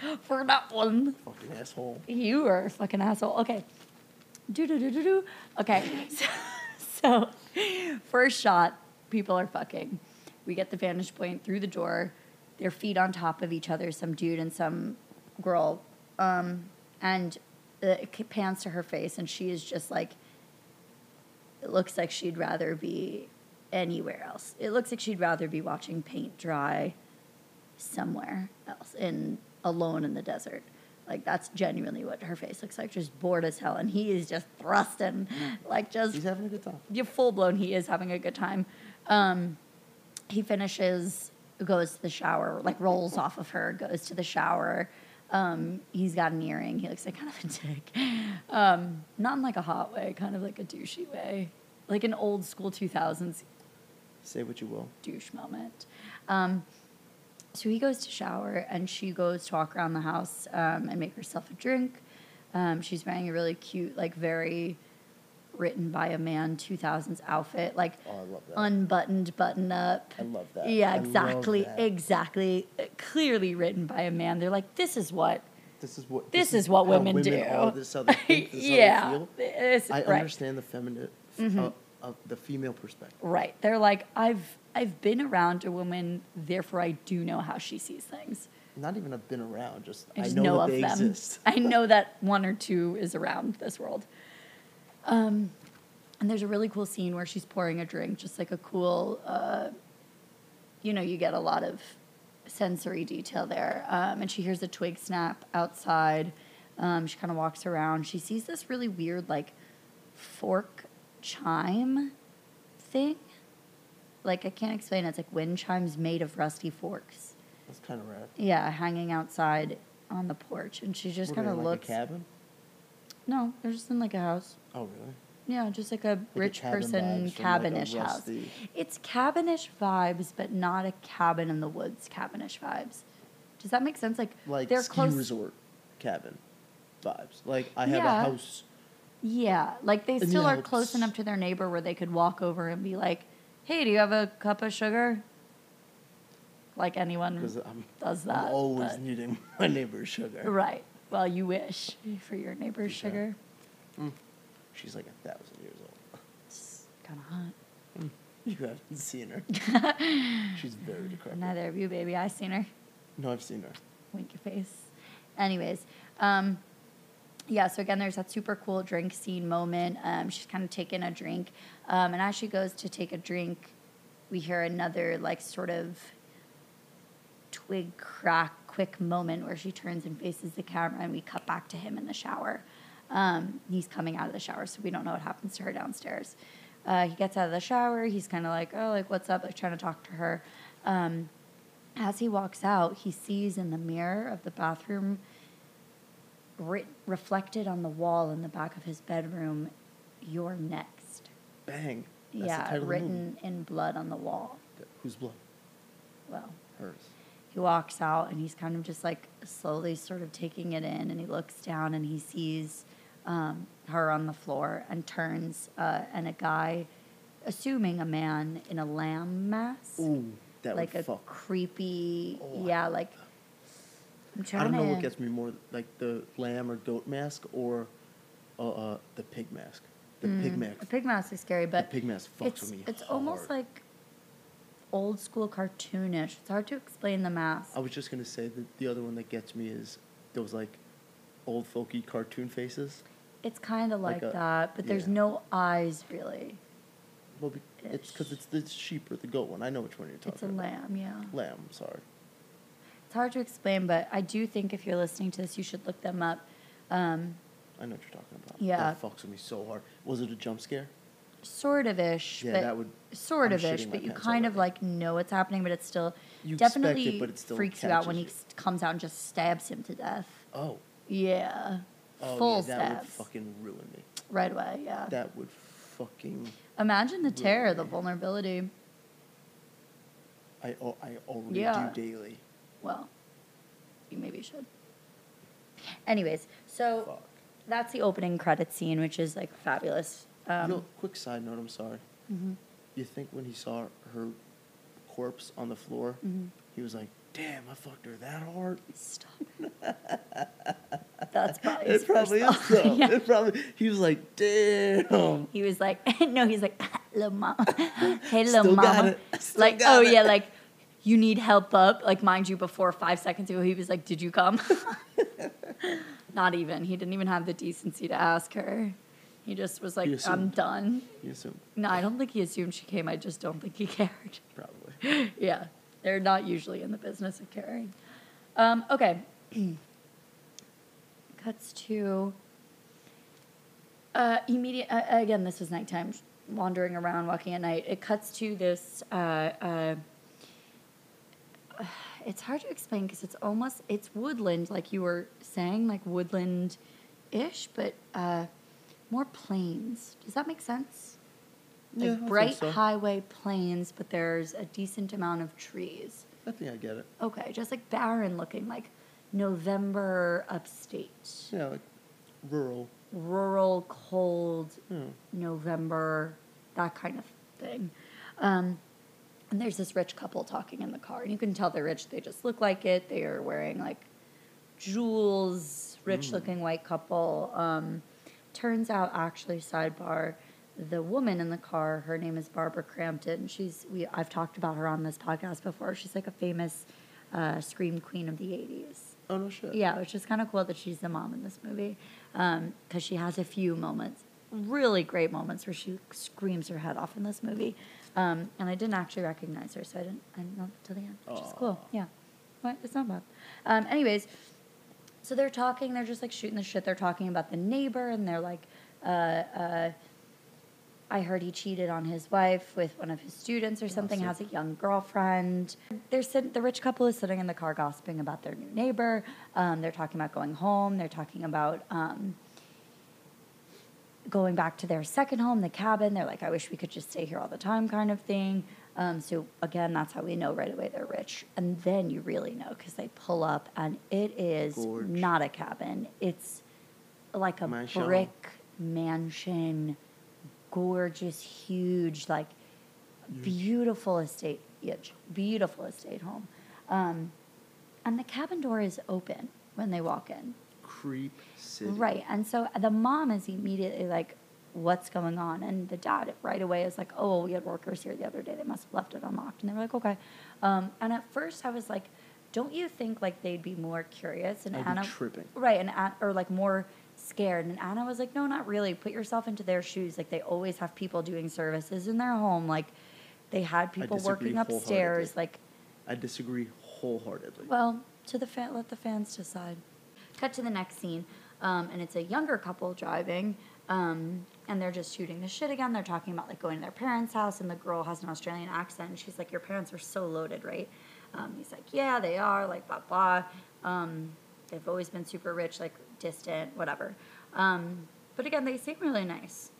for that one. Fucking asshole. You are a fucking asshole. Okay. Do do do do do. Okay. So, so first shot, people are fucking. We get the vantage point through the door. Their feet on top of each other, some dude and some girl. Um, and it pans to her face, and she is just like. It looks like she'd rather be anywhere else. It looks like she'd rather be watching paint dry somewhere else in alone in the desert. Like that's genuinely what her face looks like, just bored as hell, and he is just thrusting, like just He's having a good time. yeah, full blown. He is having a good time. Um, he finishes, goes to the shower, like rolls off of her, goes to the shower. Um, he's got an earring. He looks like kind of a dick, um, not in like a hot way, kind of like a douchey way, like an old school two thousands Say what you will. douche moment. So he goes to shower and she goes to walk around the house um, and make herself a drink. Um, she's wearing a really cute, like very written by a man 2000s outfit, like Oh, I love that. unbuttoned, button up. I love that. Yeah, exactly, that. exactly. Uh, Clearly written by a man. They're like, this is what This is what. this, is what how women, do. Are, this is how they think. This yeah, how they feel. this- I right. Mm-hmm. understand the feminine, uh, uh, the female perspective. Right. They're like, I've I've been around a woman, therefore I do know how she sees things. Not even I've been around. Just I I, know, know, that of they them. exist. I know that one or two is around this world. Um, and there's a really cool scene where she's pouring a drink, just like a cool, uh, you know, you get a lot of sensory detail there. Um, and she hears a twig snap outside. Um, she kind of walks around. She sees this really weird, like, fork chime thing. Like, I can't explain it. It's like wind chimes made of rusty forks. That's kind of rad. Yeah, hanging outside on the porch, and she just kind of like looks. a cabin. No, they're just in like a house. Oh really? Yeah, just like a Like a rich cabin person from, like, cabinish house. It's cabinish vibes, but not a cabin in the woods cabinish vibes. Does that make sense? Like, Like they're ski close. resort cabin vibes. Like I have Yeah. a house. Yeah, like they still yeah, are close enough to their neighbor where they could walk over and be like, "Hey, do you have a cup of sugar?" Like anyone Because I'm, does I'm that. always but- needing my neighbor's sugar. right. Well, you wish for your neighbor's Yeah. sugar. She's like a thousand years old. It's kind of hot. You haven't seen her. She's very decrepit. Neither of you, baby. I've seen her. No, I've seen her. Wink your face. Anyways, um, yeah. So again, there's that super cool drink scene moment. Um, she's kind of taking a drink, um, and as she goes to take a drink, we hear another like sort of twig crack quick moment where she turns and faces the camera, and we cut back to him in the shower. Um, he's coming out of the shower, so we don't know what happens to her downstairs. Uh, he gets out of the shower. He's kind of like, oh, like what's up? Like trying to talk to her. Um, as he walks out, he sees in the mirror of the bathroom, writ- reflected on the wall in the back of his bedroom, "You're next." Bang. That's yeah, title of the movie. written in blood on the wall. Whose blood? Well, Hers. he walks out and he's kind of just like slowly sort of taking it in, and he looks down and he sees um, her on the floor and turns, uh, and a guy, assuming a man in a lamb mask, Ooh, that like a fuck. creepy, Oh, yeah, like. I'm I don't know to. what gets me more, like the lamb or goat mask or uh, uh, the pig mask. The pig Mm, mask. The pig mask is scary, but pig mask fucks it's with me it's almost like old school cartoonish. It's hard to explain the mask. I was just gonna say that the other one that gets me is those like old folky cartoon faces. It's kind of like, Like a- that, but there's yeah. no eyes really. Well, it's because it's the sheep or the goat one. I know which one you're talking about. It's a about. lamb, yeah. Lamb. Sorry. It's hard to explain, but I do think if you're listening to this, you should look them up. Um, I know what you're talking about. Yeah. That fucks with me so hard. Was it a jump scare? sort of ish, Yeah, but that would- sort I'm of ish, but you kind of like know what's happening, but it's still You expect it, definitely but it still freaks you out when he comes out and just stabs him to death. Oh. Yeah, Oh, full yeah, that would fucking ruin me. right away. Yeah. That would fucking. Imagine the terror, the vulnerability. I al- I already Yeah. do daily. Well, you maybe should. Anyways, so Fuck. That's the opening credit scene, which is like fabulous. Um, Real quick side note. I'm sorry. mhm, You think when he saw her corpse on the floor, mhm. he was like, "Damn, I fucked her that hard." Stop. That's probably It probably is though. Yeah. It probably. He was like, damn. He was like, no, he's like, little mama. Hey, little Still mama. Like, oh, it. yeah, like, you need help up. Like, mind you, before five seconds ago, he was like, did you come? Not even. He didn't even have the decency to ask her. He just was like, I'm done. You assume No, I don't think he assumed she came. I just don't think he cared. probably. yeah, they're not usually in the business of caring. Um, okay. Cuts to uh, immediate. Uh, again, this was nighttime, wandering around, walking at night. It cuts to this. Uh, uh, it's hard to explain because it's almost it's woodland, like you were saying, like woodland ish, but uh, more plains. Does that make sense? Like Yeah, bright so. highway plains, but there's a decent amount of trees. I think I get it. Okay, just like barren looking, like November upstate. Yeah, like rural. Rural, cold, Yeah. November, that kind of thing. Um, and there's this rich couple talking in the car, and you can tell they're rich. They just look like it. They are wearing like jewels, rich looking white couple. Um, turns out, actually, sidebar, the woman in the car, her name is Barbara Crampton. She's we I've talked about her on this podcast before. She's like a famous uh, scream queen of the '80s. Oh no shit. Yeah, which is kind of cool that she's the mom in this movie because she has a few moments, really great moments where she screams her head off in this movie. Um, and I didn't actually recognize her, so I didn't. I didn't know till the end, which is cool. Yeah, what? It's not bad. Um, anyways, so they're talking. They're just like shooting the shit. They're talking about the neighbor, and they're like, uh, uh, I heard he cheated on his wife with one of his students or something. Gossip. Has a young girlfriend. They're sit- the rich couple is sitting in the car gossiping about their new neighbor. Um, they're talking about going home. They're talking about um, going back to their second home, the cabin. They're like, I wish we could just stay here all the time, kind of thing. Um, so again, that's how we know right away they're rich. And then you really know because they pull up and it is Gorge. not a cabin. It's like a Mansion. brick mansion, gorgeous, huge, like beautiful estate, yeah, beautiful estate home. Um, and the cabin door is open when they walk in. Creep city. Right. And so the mom is immediately like, what's going on? And the dad right away is like, oh, we had workers here the other day. They must have left it unlocked. And they were like, okay. Um, and at first I was like, don't you think like they'd be more curious? And I'd Anna, tripping. right. And An- or like more scared. And Anna was like, no, not really. Put yourself into their shoes. Like they always have people doing services in their home. Like they had people working upstairs. Like I disagree wholeheartedly. well, to the fan, let the fans decide. Cut to the next scene, um, and it's a younger couple driving, um, and they're just shooting the shit again. They're talking about like going to their parents' house, and the girl has an Australian accent. And she's like, "Your parents are so loaded, right?" Um, he's like, "Yeah, they are." Like blah blah. Um, they've always been super rich, like distant, whatever. Um, but again, they seem really nice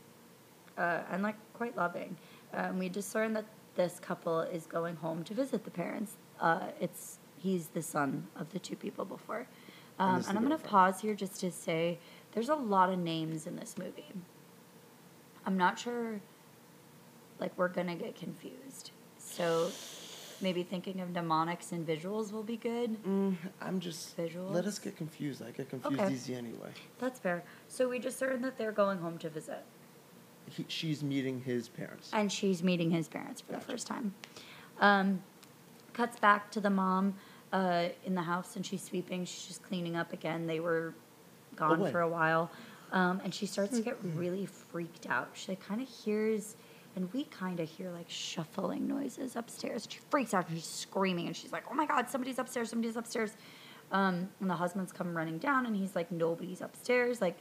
uh, and like quite loving. Um, we discern that this couple is going home to visit the parents. Uh, it's he's the son of the two people before, um, and I'm going to pause here just to say there's a lot of names in this movie. I'm not sure, like we're gonna get confused. So maybe thinking of mnemonics and visuals will be good. Mm, I'm just. Visuals? Let us get confused. I get confused Okay. easy anyway. That's fair. So we discern that they're going home to visit. He, she's meeting his parents. and she's meeting his parents for the first time. Um, cuts back to the mom uh, in the house, and she's sweeping. She's just cleaning up again. They were gone Away. for a while, um, and she starts to get really freaked out. She like, kind of hears, and we kind of hear like shuffling noises upstairs. She freaks out and she's screaming, and she's like, "Oh my god, somebody's upstairs! Somebody's upstairs!" Um, and the husband's come running down, and he's like, "Nobody's upstairs!" Like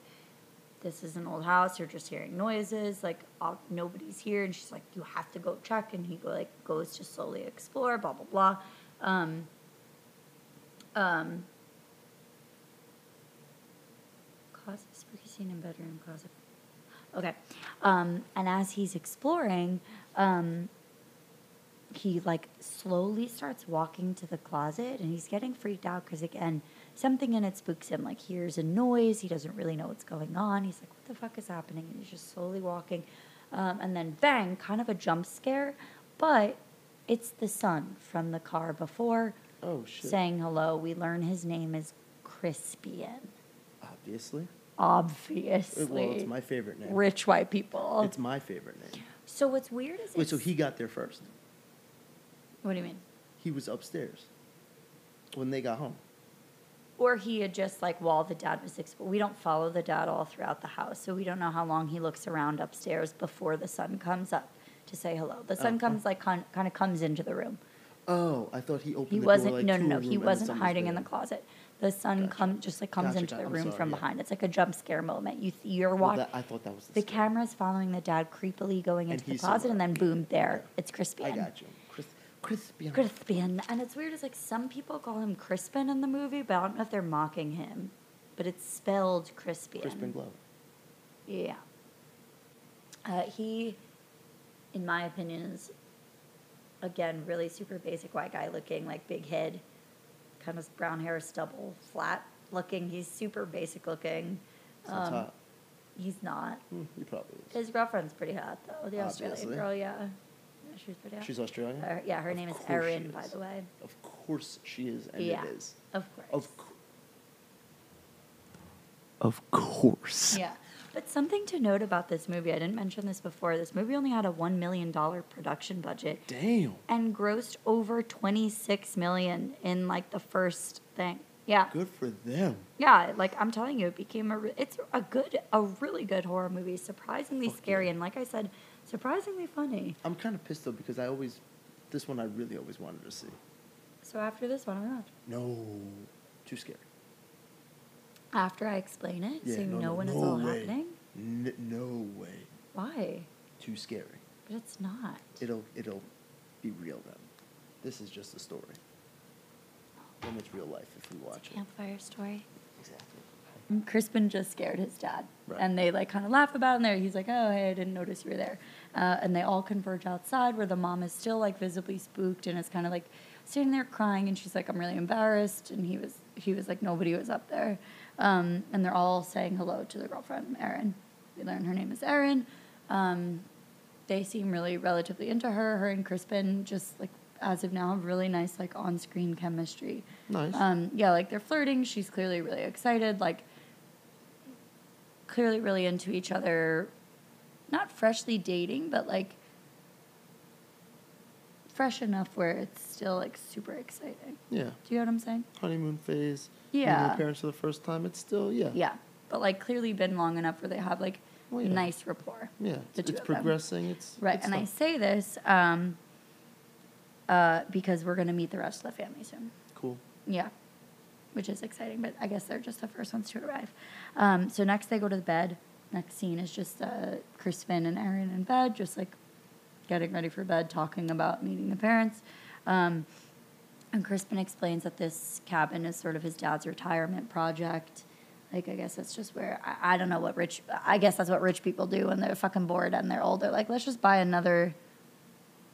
this is an old house. You're just hearing noises. Like all, nobody's here, and she's like, "You have to go check." And he go, like goes to slowly explore. Blah blah blah. Um, um, causes spooky scene in bedroom. Cause of okay. Um, and as he's exploring, um, he like slowly starts walking to the closet and he's getting freaked out because again something in it spooks him like hears a noise he doesn't really know what's going on he's like what the fuck is happening and he's just slowly walking um, and then bang kind of a jump scare but it's the sun from the car before Oh shit. saying hello we learn his name is Crispian. Obviously. Obviously. Well, it's my favorite name. Rich white people. It's my favorite name. so what's weird is Wait, so he got there first. What do you mean? He was upstairs when they got home. Or he had just like while the dad was exp- we don't follow the dad all throughout the house, so we don't know how long he looks around upstairs before the son comes up to say hello. The son Oh, uh-huh. comes like kind of comes into the room. Oh, I thought he opened He the wasn't. door like no, no, no. He room and the wasn't hiding in the closet. The son Gotcha. come just like comes Gotcha, into the room sorry, from yeah. behind. It's like a jump scare moment. You th- you're watching. I thought that was the, the camera's following the dad creepily going into the closet, and then boom, there it's Crispian. I got you. Chris, Crispian. Crispian, and it's weird. Is like some people call him Crispin in the movie, but I don't know if they're mocking him. But it's spelled Crispian. Crispin Glover. Yeah. Uh, he, in my opinion, is again really super basic white guy looking, like big head, kind of brown hair, stubble, flat looking. He's super basic looking. Sounds Um, hot. He's not. Hmm, he probably is. His girlfriend's pretty hot though. The Australian girl, yeah. She's pretty hot. She's Australian? Uh, yeah, her Of name is Erin, by the way. Of course she is, and yeah, it is. of course. Of course. Of course. Yeah. But something to note about this movie, I didn't mention this before. This movie only had a $1 million production budget Damn. and grossed over 26 million in like the first thing. Yeah. Good for them. Yeah, like I'm telling you, it became a re- it's a good a really good horror movie, surprisingly Fuck scary yeah. and like I said, surprisingly funny. I'm kind of pissed though because I always, this one I really always wanted to see. So after this one, I'm out. No, too scary. After I explain it, Yeah, so you no, know no, when no it's all way. happening. N- no way. Why? Too scary. But it's not. It'll it'll be real then. This is just a story. Then it's real life if we watch a it. campfire story. Exactly. And Crispin just scared his dad. Right. And they like kind of laugh about it. And there, he's like, "Oh, hey, I didn't notice you were there." Uh, and they all converge outside, where the mom is still like visibly spooked and is kind of like sitting there crying. And she's like, "I'm really embarrassed." And he was, he was like, "Nobody was up there." Um, and they're all saying hello to their girlfriend, Erin. We learn her name is Erin. Um, they seem really relatively into her. Her and Crispin just like as of now have really nice like on-screen chemistry. Nice. Um, yeah, like they're flirting. She's clearly really excited. Like clearly really into each other. Not freshly dating, but like fresh enough where it's still like super exciting. yeah. Do you know what I'm saying? Honeymoon phase. Meeting Yeah. your parents for the first time. It's still yeah. Yeah. But like clearly been long enough where they have like Well, yeah. nice rapport. Yeah. It's, it's of them. progressing. It's Right. it's And I say this um, uh, because we're going to meet the rest of the family soon. cool. Yeah, which is exciting, but I guess they're just the first ones to arrive. Um, so next they go to the bed. Next scene is just uh, Crispin and Erin in bed, just like getting ready for bed, talking about meeting the parents. Um, and Crispin explains that this cabin is sort of his dad's retirement project. Like, I guess that's just where I, I don't know what rich. I guess that's what rich people do when they're fucking bored and they're old. They're like, let's just buy another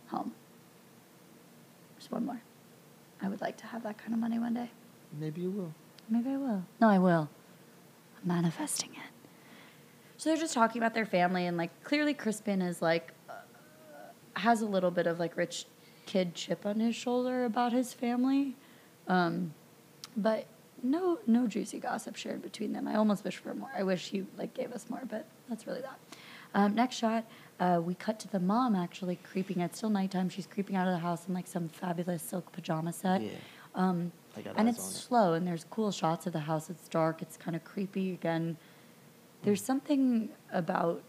home. Just one more. I would like to have that kind of money one day. Maybe you will. Maybe I will. No, I will. I'm manifesting it. So they're just talking about their family, and like clearly Crispin is like uh, has a little bit of like rich kid chip on his shoulder about his family, um, but no no juicy gossip shared between them. I almost wish for more. I wish he like gave us more, but that's really that. Um, next shot, uh, we cut to the mom actually creeping. It's still nighttime. She's creeping out of the house in like some fabulous silk pajama set. Yeah. Um, and it's on it. slow, and there's cool shots of the house. It's dark. It's kind of creepy again. There's something about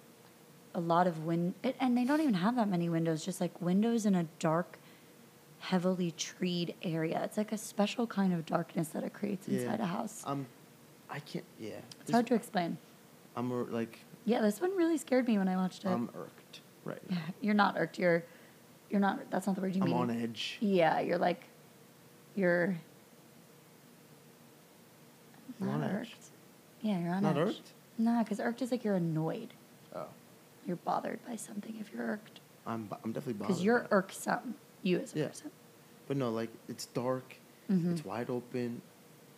a lot of wind, and they don't even have that many windows. Just like windows in a dark, heavily treed area. It's like a special kind of darkness that it creates Yeah. inside a house. I'm. I can't. Yeah. it's hard to explain. I'm like Yeah, this one really scared me when I watched it. I'm irked right now. you're not irked. You're, you're not. That's not the word you I'm mean. on edge. Yeah, you're like, you're. I'm not on edge. irked. Yeah, you're on Not edge. irked? Nah, because irked is like you're annoyed. Oh. You're bothered by something if you're irked. I'm. I'm definitely bothered. Because you're irksome, you as a Yeah. person. But no, like it's dark. Mhm. It's wide open,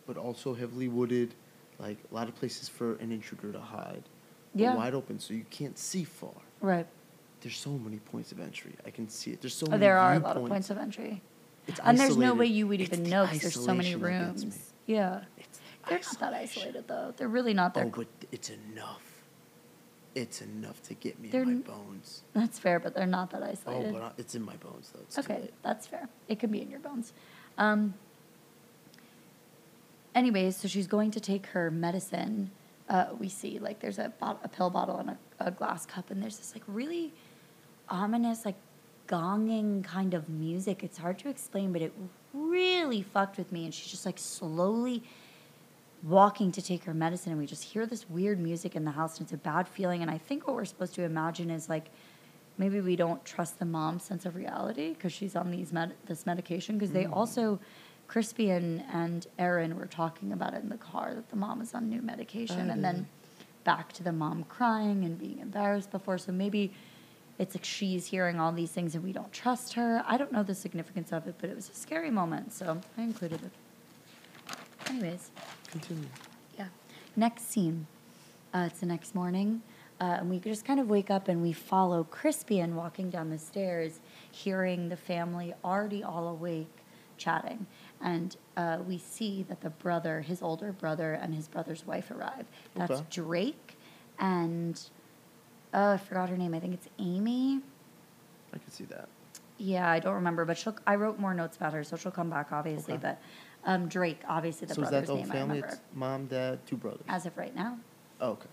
but also heavily wooded. Like a lot of places for an intruder to hide. Yeah. Wide open, so you can't see far. Right. There's so many points of entry. I can see it. There's so Oh, many. there are a lot of points of entry. It's and there's no way you would even the know because there's so many that rooms. Yeah. It's They're not that isolated though. They're really not. They're Oh, but it's enough. It's enough to get me They're in my bones. that's fair, but they're not that isolated. Oh, but I, it's in my bones though. It's okay, that's fair. It could be in your bones. Um, anyways, so she's going to take her medicine. Uh, we see like there's a, bot- a pill bottle and a, a glass cup, and there's this like really ominous, like gonging kind of music. It's hard to explain, but it really fucked with me. And she's just like slowly walking to take her medicine, and we just hear this weird music in the house, and it's a bad feeling. And I think what we're supposed to imagine is like maybe we don't trust the mom's sense of reality because she's on these med- this medication because they mm. also Crispian, and Erin were talking about it in the car that the mom is on new medication oh, and then back to the mom crying and being embarrassed before. So maybe it's like she's hearing all these things and we don't trust her. I don't know the significance of it but it was a scary moment so i included it. Anyways Continue. yeah. Next scene. Uh, it's the next morning. Uh, and we just kind of wake up and we follow Crispian walking down the stairs, hearing the family already all awake, chatting. And uh, we see that the brother, his older brother, and his brother's wife arrive. That's Okay. Drake and, uh, I forgot her name. I think it's Amy. I can see that. Yeah, I don't remember, but she'll. I wrote more notes about her, so she'll come back, obviously. Okay. But um, Drake, obviously, the so is that brother's the name I family? remember It's mom, dad, two brothers. as of right now. oh, okay.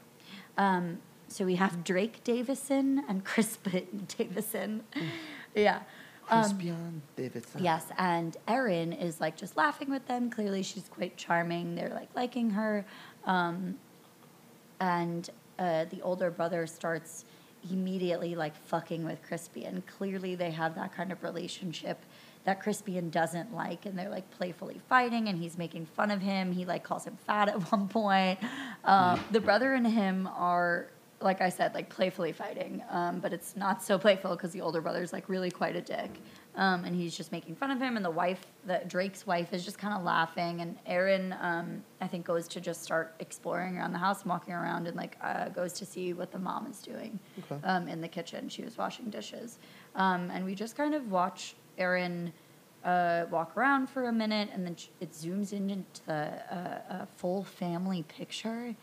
Um, so we have Drake Davison and Crispin Davison. Yeah. Um, Crispian Davidson. yes, and Erin is like just laughing with them. Clearly, she's quite charming. They're like liking her. Um, and uh, the older brother starts immediately like fucking with Crispian. Clearly, they have that kind of relationship that Crispian doesn't like, and they're like playfully fighting, and he's making fun of him. He like calls him fat at one point. Um, the brother and him are. Like I said, like playfully fighting, um, but it's not so playful because the older brother's like really quite a dick, um, and he's just making fun of him. And the wife, the Drake's wife, is just kind of laughing. And Erin, um, I think, goes to just start exploring around the house, and walking around, and like uh, goes to see what the mom is doing Okay. um, in the kitchen. She was washing dishes, um, and we just kind of watch Erin uh, walk around for a minute, and then it zooms in into the uh, a full family picture,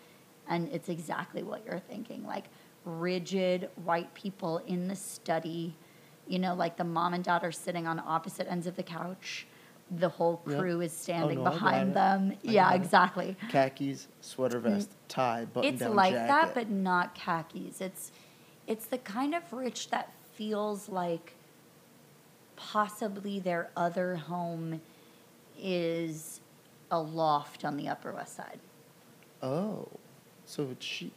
and it's exactly what you're thinking, like rigid white people in the study. You know, like the mom and dad are sitting on opposite ends of the couch. The whole Yep. crew is standing no, behind them. I yeah, exactly. Khakis, sweater vest, tie, button It's down like jacket. that, but not khakis. It's it's the kind of rich that feels like possibly their other home is a loft on the Upper West Side. oh, so it's chic.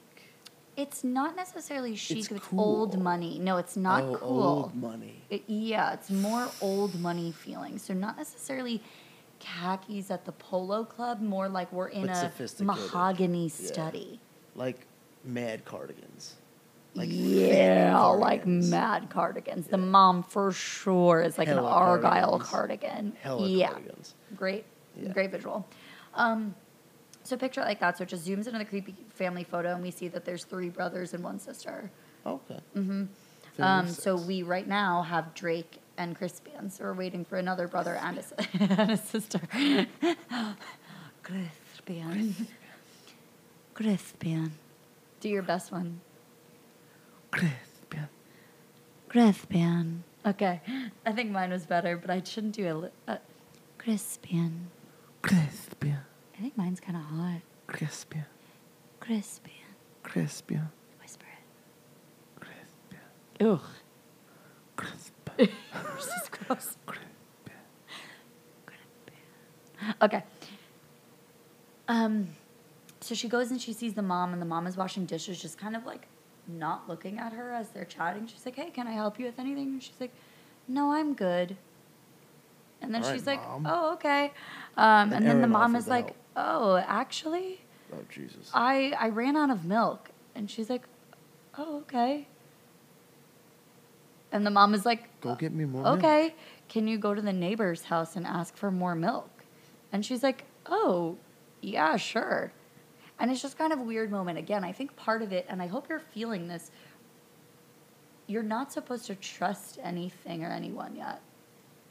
It's not necessarily chic. It's It's, old money. No, it's not oh, cool. Old money. It, yeah, it's more old money feeling. So not necessarily khakis at the polo club. More like we're in But a mahogany Yeah. study. Like mad cardigans. Like yeah, like mad cardigans. The mom for sure is like Hella an argyle cardigans. cardigan. Hella yeah, cardigans. great, Yeah. great visual. Um, so picture it like that. So it just zooms into the creepy family photo, and we see that there's three brothers and one sister. Okay. hmm Um, so we right now have Drake and Crispian. So we're waiting for another brother and a, and a sister. Crispian. Crispian. Do your best one. Crispian. Crispian. Okay, I think mine was better, but I shouldn't do a, li- a Crispian. Crispian. I think mine's kind of hot. Crispian. Crispian. Crispian. Whisper Crispian. it. Ugh. Crispian. this is gross. Okay. Um, so she goes and she sees the mom, and the mom is washing dishes, just kind of like not looking at her as they're chatting. She's like, "Hey, can I help you with anything?" And she's like, "No, I'm good." And then All right, she's like, Mom. "Oh, okay." Um, And then the mom offered is to like, help. "Oh, actually, Oh Jesus. I I ran out of milk." And she's like, "Oh, okay." And the mom is like, Go get me more. milk. okay, can you go to the neighbor's house and ask for more milk? And she's like, oh, yeah, sure. And it's just kind of a weird moment. Again, I think part of it, and I hope you're feeling this, you're not supposed to trust anything or anyone yet.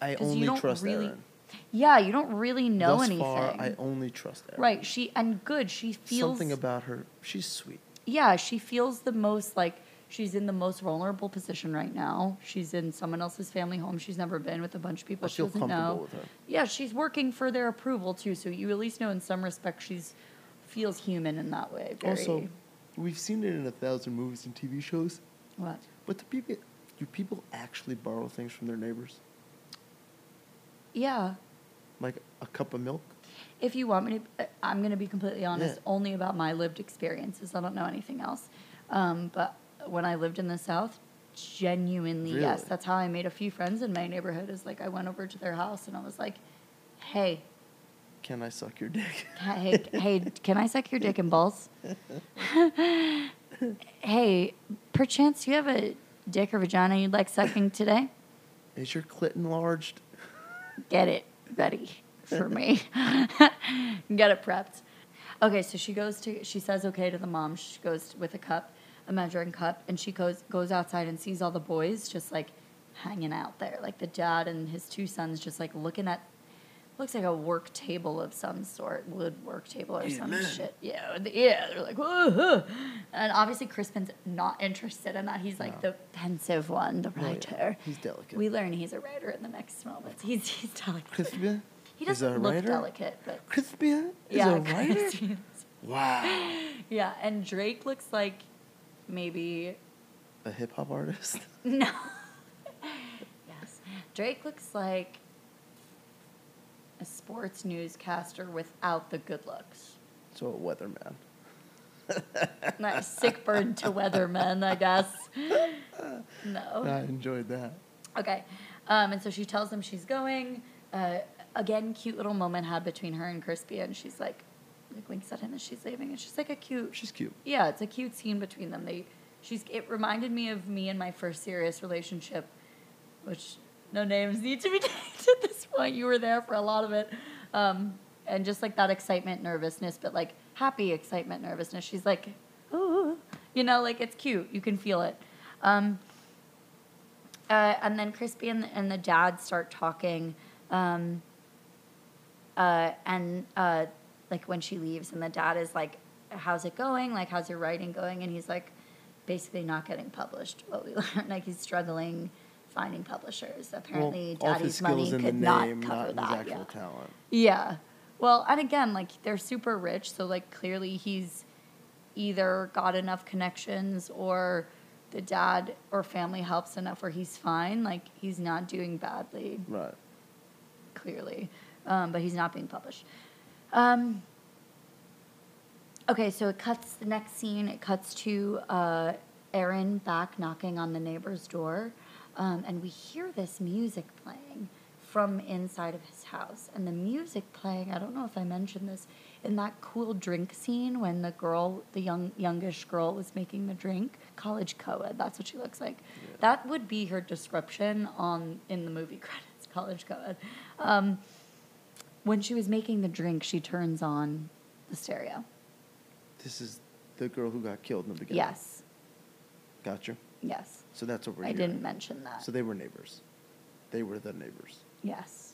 I 'Cause you only don't trust really- Erin. Yeah, you don't really know Thus anything. far, I only trust Erin. right. She and good. She feels Something about her. She's sweet. yeah, she feels the most like she's in the most vulnerable position right now. She's in someone else's family home she's never been with a bunch of people I she doesn't comfortable know. with her. Yeah, she's working for their approval too, so you at least know in some respect she's feels human in that way. Very, Also, we've seen it in a thousand movies and TV shows, what? but do people do people actually borrow things from their neighbors? Yeah. Like a cup of milk? If you want me to, uh, I'm going to be completely honest, Yeah. only about my lived experiences. I don't know anything else. Um, but when I lived in the South, genuinely, yes. That's how I made a few friends in my neighborhood. Is like I went over to their house and I was like, hey, Can I suck your dick? hey, hey, can I suck your dick and balls? hey, perchance you have a dick or vagina you'd like sucking today? Is your clit enlarged? get it ready for me. get it prepped. Okay, so she goes to she says okay to the mom. She goes with a cup, a measuring cup, and she goes goes outside and sees all the boys just like hanging out there, like the dad and his two sons just like looking at looks like a work table of some sort, wood work table or some Amen. shit. Yeah, yeah, they're like, whoa, and obviously Crispin's not interested in that. He's like No. the pensive one, the Oh, yeah. writer. He's delicate. We learn he's a writer in the next moments. He's he's delicate. Crispin. He is a doesn't look writer? delicate, but Crispia is yeah, a writer? Crispin- Wow. yeah. And Drake looks like maybe A hip hop artist? no. yes, Drake looks like sports newscaster without the good looks. So a weatherman. Nice sick bird to weatherman, I guess. No. I enjoyed that. Okay. Um, and so she tells him she's going. Uh, again, cute little moment had between her and Crispy, and she's like, like winks at him as she's leaving, and she's like a cute. She's cute. Yeah, it's a cute scene between them. They, she's. It reminded me of me and my first serious relationship, which no names need to be named at this point. You were there for a lot of it, um, and just like that excitement, nervousness, but like happy excitement, nervousness. She's like, ooh, you know, like it's cute. You can feel it. Um, uh, and then Crispian, and the dad start talking. Um, uh, and uh, like when she leaves, and the dad is like, "How's it going? Like, how's your writing going?" And he's like, basically not getting published. What we learned, like he's struggling finding publishers. Apparently, well, all of his Daddy's money could not name, cover not that. yeah. talent. Yeah. Well, and again, like they're super rich, so like clearly he's either got enough connections or the dad or family helps enough where he's fine. Like he's not doing badly, Right. clearly, um, but he's not being published. Um, okay, so it cuts the next scene. It cuts to uh, Erin back knocking on the neighbor's door, um, and we hear this music playing from inside of his house. And the music playing, I don't know if I mentioned this, in that cool drink scene when the girl, the young youngish girl, was making the drink, college co-ed. That's what she looks like. Yeah. That would be her description on in the movie credits, college co-ed. Um, when she was making the drink, she turns on the stereo. This is the girl who got killed in the beginning. Yes, Gotcha. yes. So that's what we're I hearing. didn't mention that. So they were neighbors. They were the neighbors. yes.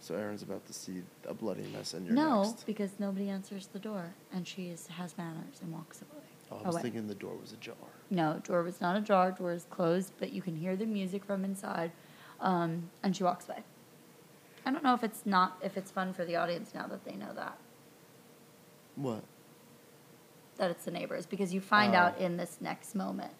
So Erin's about to see a bloody mess, and you're No, next. because nobody answers the door, and she is, has manners and walks away. Oh, I was away. thinking the door was ajar. No, door was not ajar. Door is closed, but you can hear the music from inside, um, and she walks away. I don't know if it's not if it's fun for the audience now that they know that What? that it's the neighbors because you find Oh. out in this next moment.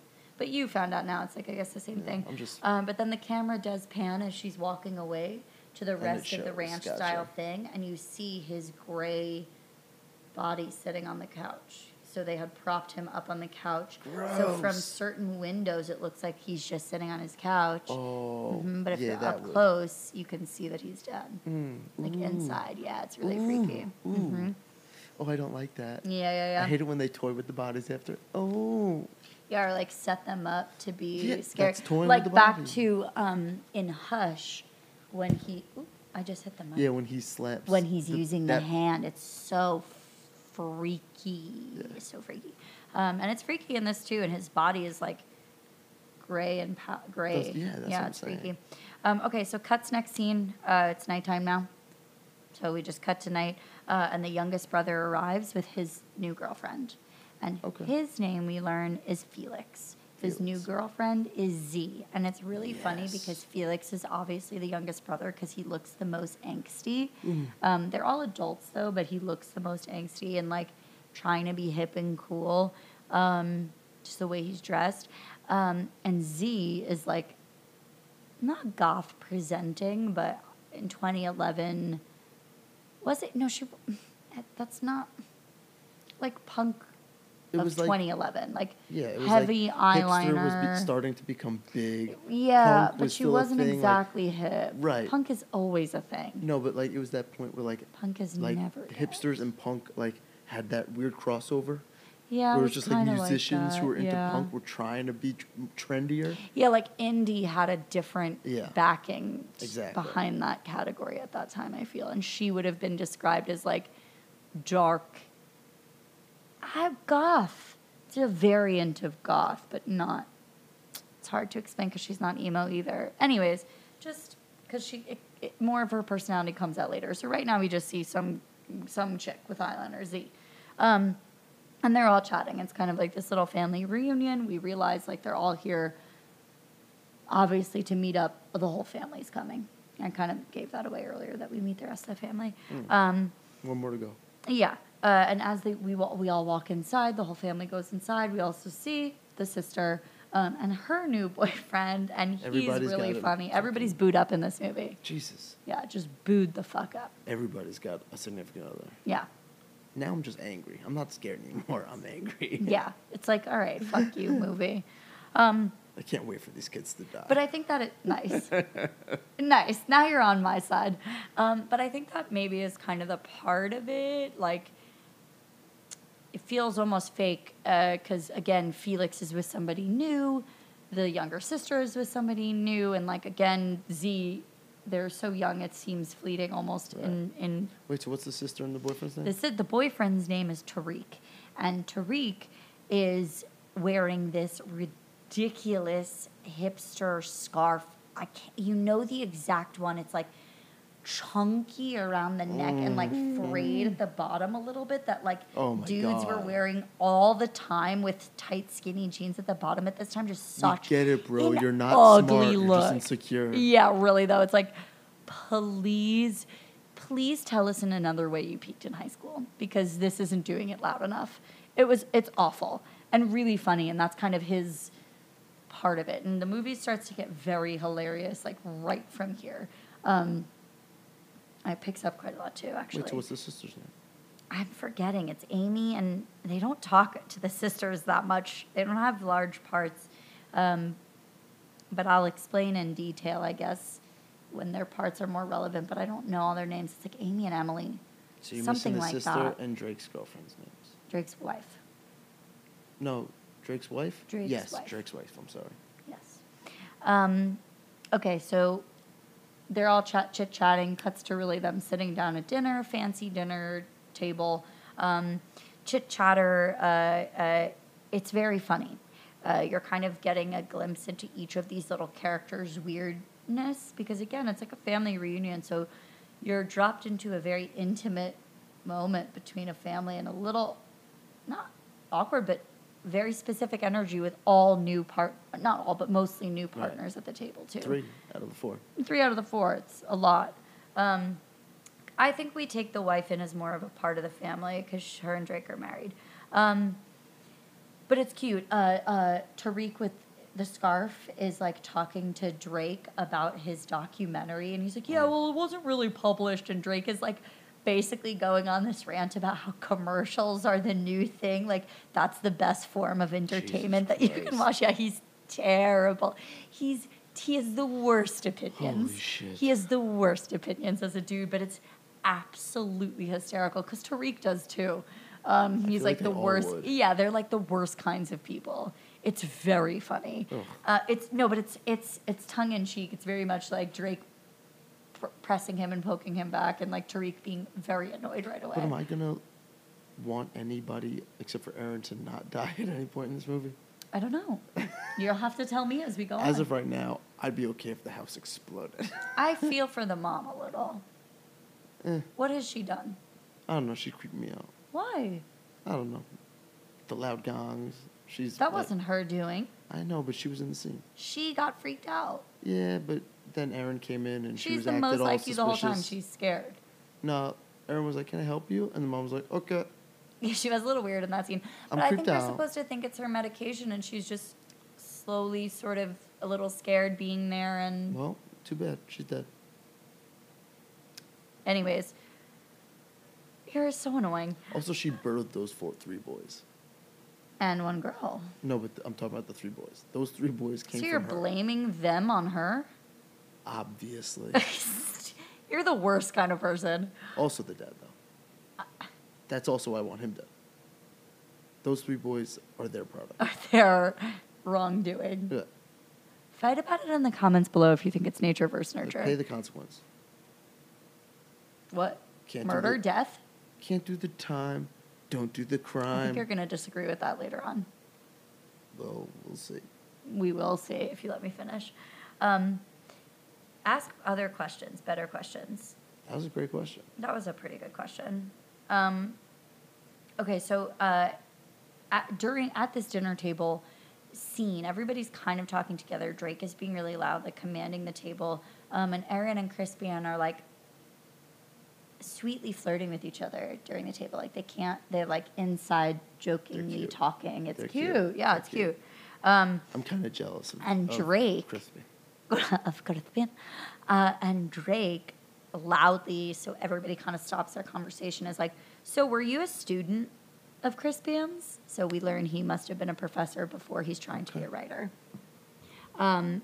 But you found out now. It's like I guess the same Yeah, thing. I'm just- Um, but then the camera does pan as she's walking away to the rest of the ranch gotcha. style thing, and you see his gray body sitting on the couch. So they had propped him up on the couch. So from certain windows, it looks like he's just sitting on his couch. Oh, Mhm, but if yeah, you're up would. close, you can see that he's dead. Mm, Like ooh. inside. Yeah, it's really Ooh, freaky. ooh. Mhm. Oh, I don't like that. Yeah, yeah, yeah. I hate it when they toy with the bodies after. Oh, or like set them up to be Yeah, scary. that's toying with like back to um, in Hush when he. I just hit the mic. yeah, when he slaps. when he's the- using that- the hand, it's so freaky. Yeah. It's so freaky. Um, and it's freaky in this too. And his body is like gray and gray. That's- yeah, that's yeah, it's saying. freaky. Um, okay, so cuts next scene. Uh, it's nighttime now. So we just cut to night, uh, and the youngest brother arrives with his new girlfriend. And Okay. his name, we learn, is Felix. His new girlfriend is Zee. And it's really funny because Felix is obviously the youngest brother because he looks the most angsty. Mm. Um, they're all adults, though, but he looks the most angsty and like trying to be hip and cool, um, just the way he's dressed. Um, and Zee is like not goth presenting, but in 2011, was it? No, she. That's not like punk It of was like 2011. Like yeah, it was heavy like eyeliner. Hipster was be- starting to become big. yeah, punk but was she wasn't thing, like- exactly hip. Right. Punk is always a thing. No, but like it was that point where like Punk is like never dead. hipsters and punk like had that weird crossover. Yeah, where it was just like musicians who were into yeah. punk were trying to be tr- trendier. Yeah, like indie had a different Yeah. backing Exactly. behind that category at that time, I feel. And she would have been described as like dark I have goth. It's a variant of goth, but not it's hard to explain because she's not emo either. Anyways, just because she it, it, more of her personality comes out later. So right now we just see some some chick with eyeliner Zee. Um, and they're all chatting. It's kind of like this little family reunion. We realize like they're all here, obviously to meet up. The whole family's coming. I kind of gave that away earlier that we meet the rest of the family. Um, One more to go. yeah, uh, and as they, we we all walk inside, the whole family goes inside. We also see the sister um, and her new boyfriend, and he's Everybody's really funny. fucking- Everybody's booed up in this movie. Jesus, Yeah, just booed the fuck up. everybody's got a significant other. Yeah, Now I'm just angry. I'm not scared anymore. I'm angry. yeah. It's like, all right, fuck you, movie. Um, I can't wait for these kids to die. But I think that it nice, nice. Now you're on my side. Um, but I think that maybe is kind of the part of it. Like, it feels almost fake uh, because again, Felix is with somebody new, the younger sister is with somebody new, and like again, Zee, they're so young it seems fleeting almost. In in wait, so what's the sister and the boyfriend's name? is, the boyfriend's name is Tariq, and Tariq is wearing this ridiculous hipster scarf. I can't, you know the exact one. It's like chunky around the neck and like frayed at the bottom a little bit. That like Oh dudes were wearing all the time with tight skinny jeans at the bottom at this time. Just You such get it, bro. You're not ugly smart. You're look. just insecure. Yeah, really though. It's like, please, please tell us in another way you peaked in high school because this isn't doing it loud enough. It was it's awful and really funny, and that's kind of his part of it. And the movie starts to get very hilarious, like right from here. Um, it picks up quite a lot too, actually. Wait, so what's the sister's name? I'm forgetting. It's Amy, and they don't talk to the sisters that much. They don't have large parts. Um, but I'll explain in detail, I guess, when their parts are more relevant. But I don't know all their names. It's like Amy and Emily, So you're something missing the like sister that. and Drake's girlfriend's names. Drake's wife. No, Drake's wife. Drake's yes, wife. Drake's wife. I'm sorry. Yes. Um, okay, so they're all chat chit chatting. Cuts to really them sitting down at dinner, fancy dinner table, um, chit chatter. Uh, uh, it's very funny. Uh, you're kind of getting a glimpse into each of these little characters' weirdness because again, it's like a family reunion. So you're dropped into a very intimate moment between a family and a little not awkward, but very specific energy with all new part, not all, but mostly new Right. partners at the table too. Three out of the four. Three out of the four. It's a lot. Um, I think we take the wife in as more of a part of the family because her and Drake are married. Um, but it's cute. Uh, uh, Tariq with the scarf is like talking to Drake about his documentary, and he's like, "Yeah, well, it wasn't really published." And Drake is like, basically going on this rant about how commercials are the new thing. Like that's the best form of entertainment that you can watch. Yeah, he's terrible. He's he has the worst opinions. He has the worst opinions as a dude, but it's absolutely hysterical because Tariq does too. Um, he's like like the worst. would. Yeah, they're like the worst kinds of people. It's very funny. Uh, it's no, but it's it's it's tongue in cheek. It's very much like Drake pr- pressing him and poking him back, and like Tariq being very annoyed right away. But am I gonna want anybody except for Erin to not die at any point in this movie? I don't know. You'll have to tell me as we go As on. of right now, I'd be okay if the house exploded. I feel for the mom a little. Eh. What has she done? I don't know. She creeped me out. Why? I don't know. The loud gongs. She's. That like- wasn't her doing. I know, but she was in the scene. She got freaked out. Yeah, but then Erin came in and she was the acted most all like you the whole time. suspicious. She's scared. No, Erin was like, "Can I help you?" And the mom was like, "Okay." Yeah, she was a little weird in that scene. I'm But I think creeped you're out. supposed to think it's her medication, and she's just slowly, sort of, a little scared being there. And Well, too bad. She's dead. anyways, you're so annoying. Also, she birthed those four three boys. And one girl. No, but I'm talking about the three boys. Those three boys came So you're blaming them on her? Obviously. you're the worst kind of person. also the dad, though. That's also why I want him dead. Those three boys are their product. Are their wrongdoing? Yeah. Fight about it in the comments below if you think it's nature versus Like, nurture. pay the consequence. what? Can't do Murder, death? Can't do the time. Don't do the I think crime. you're going to disagree with that later on. Well, we'll see. We will see if you let me finish. Um, ask other questions, better questions. That was a great question. That was a pretty good question. Um, okay, so uh, at, during at this dinner table scene, everybody's kind of talking together. Drake is being really loud, like commanding the table, um, and Erin and Crispian are like sweetly flirting with each other during the table. Like they can't. They're like inside jokingly talking. It's cute. cute. Yeah, They're it's cute. cute. Um, I'm kind of jealous of And Drake. Of Crispian, uh, and Drake loudly, so everybody kind of stops their conversation, is like, "So were you a student of Crispian's?" So we learn he must have been a professor before he's trying to be a writer. Um,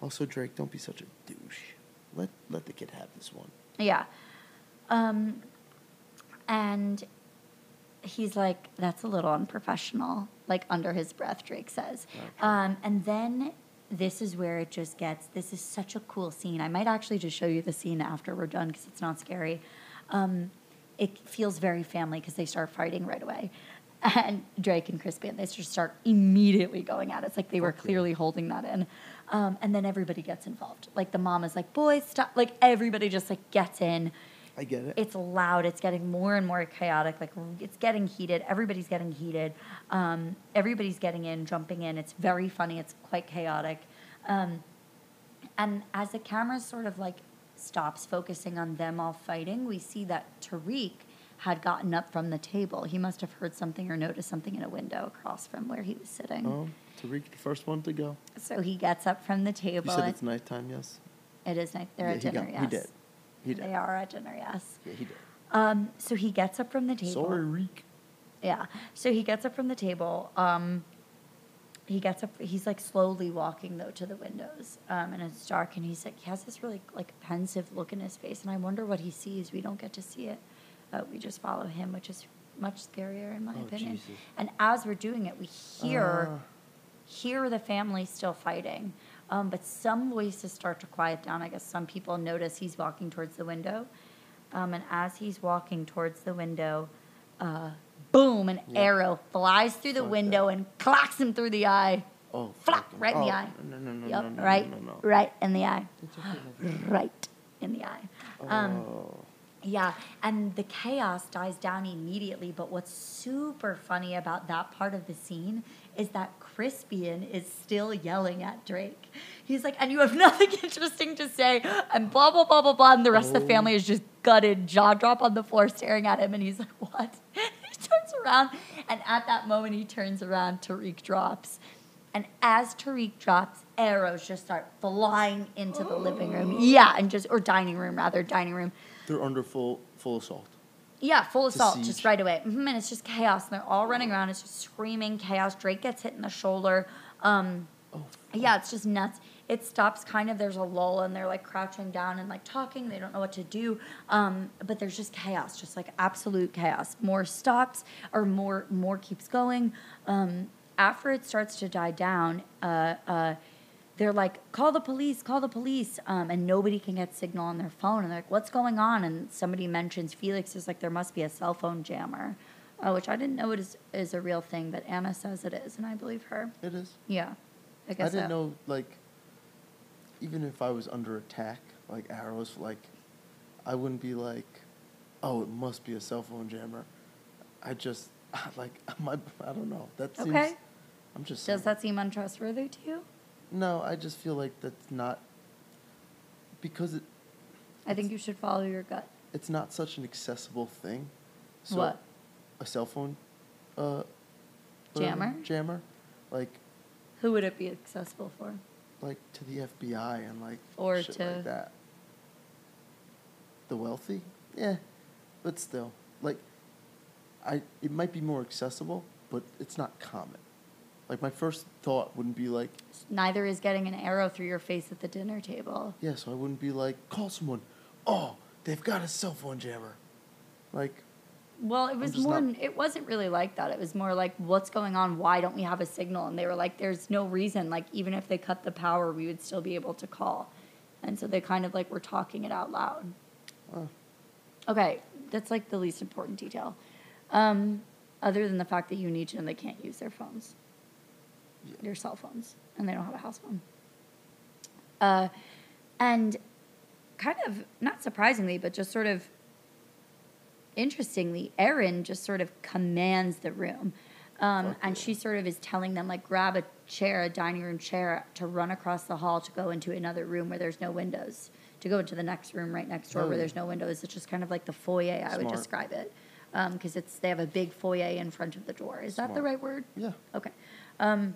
Also, Drake, don't be such a douche. Let let the kid have this one. Yeah. Um, and he's like, that's a little unprofessional, like under his breath, Drake says. Okay. Um, and then this is where it just gets, this is such a cool scene. I might actually just show you the scene after we're done because it's not scary. Um, it feels very family because they start fighting right away. And Drake and Crispian, they just start immediately going at it. It's like they were Okay. clearly holding that in. Um, and then everybody gets involved. Like the mom is like, boys, stop. Like everybody just like gets in. I get it. It's loud. It's getting more and more chaotic. Like it's getting heated. Everybody's getting heated. Um, everybody's getting in, jumping in. It's very funny. It's quite chaotic. Um, and as the camera sort of like stops focusing on them all fighting, we see that Tariq had gotten up from the table. He must have heard something or noticed something in a window across from where he was sitting. oh, Tariq, the first one to go. So he gets up from the You table. said and- it's nighttime, yes? it is night. They're yeah, at dinner. got- yes. He did. He did. They are at dinner. Yes. Yeah, he did. Um, so he gets up from the table. Sorry, Reek. Yeah. So he gets up from the table. Um, he gets up. He's like slowly walking though to the windows, um, and it's dark. And he's like, he has this really like pensive look in his face, and I wonder what he sees. We don't get to see it. Uh, we just follow him, which is much scarier in my Oh, opinion. Jesus. And as we're doing it, we hear Ah. hear the family still fighting. Um, but some voices start to quiet down. I guess some people notice he's walking towards the window. Um, and as he's walking towards the window, uh, boom, an Yeah. arrow flies through the Fuck window that. and clocks him through the eye. Oh, Flop, right in the oh, eye. No, no, no, Yep, no, no, right, no, no, right in the eye. Right in the eye. Um, oh. yeah, and the chaos dies down immediately. But what's super funny about that part of the scene is that Crispian is still yelling at Drake. He's like, and you have nothing interesting to say, and blah, blah, blah, blah, blah. And the rest of the Oh. family is just gutted, jaw drop on the floor, staring at him. And he's like, what? he turns around, and at that moment, he turns around, Tariq drops. And as Tariq drops, arrows just start flying into the living room. Yeah, and just, or dining room, rather, dining room. They're under full full assault. Yeah, full assault, just right away. hmm and it's just chaos. And they're all running around. It's just screaming chaos. Drake gets hit in the shoulder. Um, Oh, yeah, it's just nuts. It stops kind of. There's a lull, and they're like crouching down and like talking. They don't know what to do. Um, but there's just chaos, just like absolute chaos. More stops, or more more keeps going. Um, after it starts to die down, uh, uh, they're like, "Call the police! Call the police!" Um, and nobody can get signal on their phone. And they're like, "What's going on?" And somebody mentions Felix is like, "There must be a cell phone jammer." Oh, which I didn't know it is, is a real thing, but Anna says it is, and I believe her. It is. Yeah, I guess I didn't so. know like even if I was under attack, like arrows, like I wouldn't be like, oh, it must be a cell phone jammer. I just like my I don't know. That seems. Okay. I'm just. Does that seem untrustworthy to you? No, I just feel like that's not because it I think you should follow your gut. it's not such an accessible thing. So What? A cell phone. Uh, Jammer? Jammer, like Who would it be accessible for? like to the FBI and like Or shit to- like that. The wealthy, yeah, but still, like, I it might be more accessible, but it's not common. Like my first thought wouldn't be like, Neither is getting an arrow through your face at the dinner table. yeah, so I wouldn't be like, call someone. Oh, they've got a cell phone jammer. Like, Well, it was more. not- It wasn't really like that. It was more like, what's going on? Why don't we have a signal? And they were like, there's no reason. Like even if they cut the power, we would still be able to call. And so they kind of like were talking it out loud. oh, Okay, that's like the least important detail. Um, other than the fact that you need to know they can't use their phones. Their cell phones, and they don't have a house phone. Uh, and kind of not surprisingly, but just sort of interestingly, Erin just sort of commands the room. Um, Fuck and she sort of is telling them, like, grab a chair, a dining room chair, to run across the hall to go into another room where there's no windows, to go into the next room right next door Oh, where there's no windows. It's just kind of like the foyer, I would describe it. Because it's they have a big foyer in front of the door. Is that the right word? yeah. Okay. Um,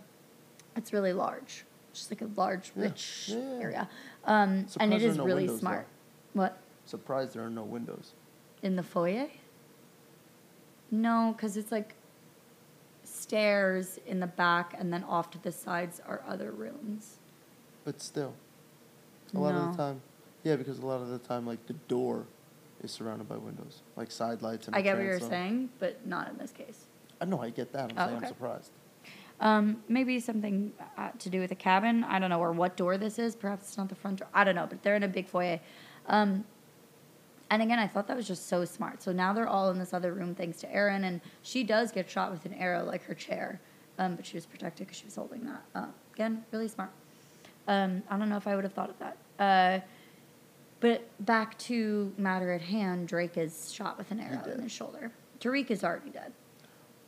it's really large, just like a large, Yeah. rich Yeah, yeah, yeah. area. Um, and Surprised it there are is no really windows, smart. What? Surprised there are no windows. In the foyer? No, because it's like stairs in the back, and then off to the sides are other rooms. But still, a lot of No. the time, yeah, because a lot of the time, like the door is surrounded by windows, like side lights and. I a get what you're transom. saying, but not in this case. I know, I get that. I'm Oh, saying okay. I'm surprised. Um, maybe something uh, to do with the cabin. I don't know, or what door this is. Perhaps it's not the front door. I don't know, but they're in a big foyer. Um, and again, I thought that was just so smart. So now they're all in this other room thanks to Erin, and she does get shot with an arrow like her chair, um, but she was protected because she was holding that. Uh, again, really smart. Um, I don't know if I would have thought of that. Uh, but back to matter at hand, Drake is shot with an arrow in his shoulder. Tariq is already dead.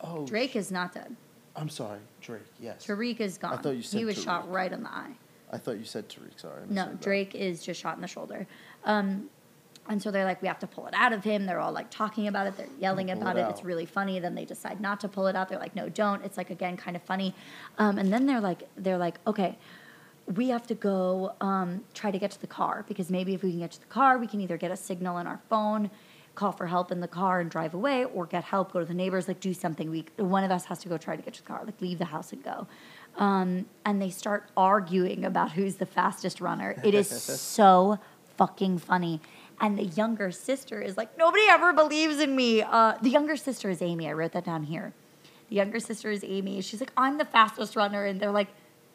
Oh, Drake sh- is not dead. I'm sorry, Drake. Yes. Tariq is gone. I thought you said he was shot right in the eye. I thought you said Tariq. Sorry. No. Drake is just shot in the shoulder. Um, and so they're like, we have to pull it out of him. They're all like talking about it. They're yelling about it it. It's really funny. Then they decide not to pull it out. They're like, no, don't. It's like again kind of funny. Um, and then they're like, they're like, okay, we have to go um, try to get to the car because maybe if we can get to the car, we can either get a signal on our phone, call for help in the car and drive away, or get help, go to the neighbors, like do something. We one of us has to go try to get to the car, like leave the house and go. Um, and they start arguing about who's the fastest runner. It is so fucking funny. And the younger sister is like, nobody ever believes in me. Uh, the younger sister is Amy. I wrote that down here. The younger sister is Amy. She's like, I'm the fastest runner. And they're like,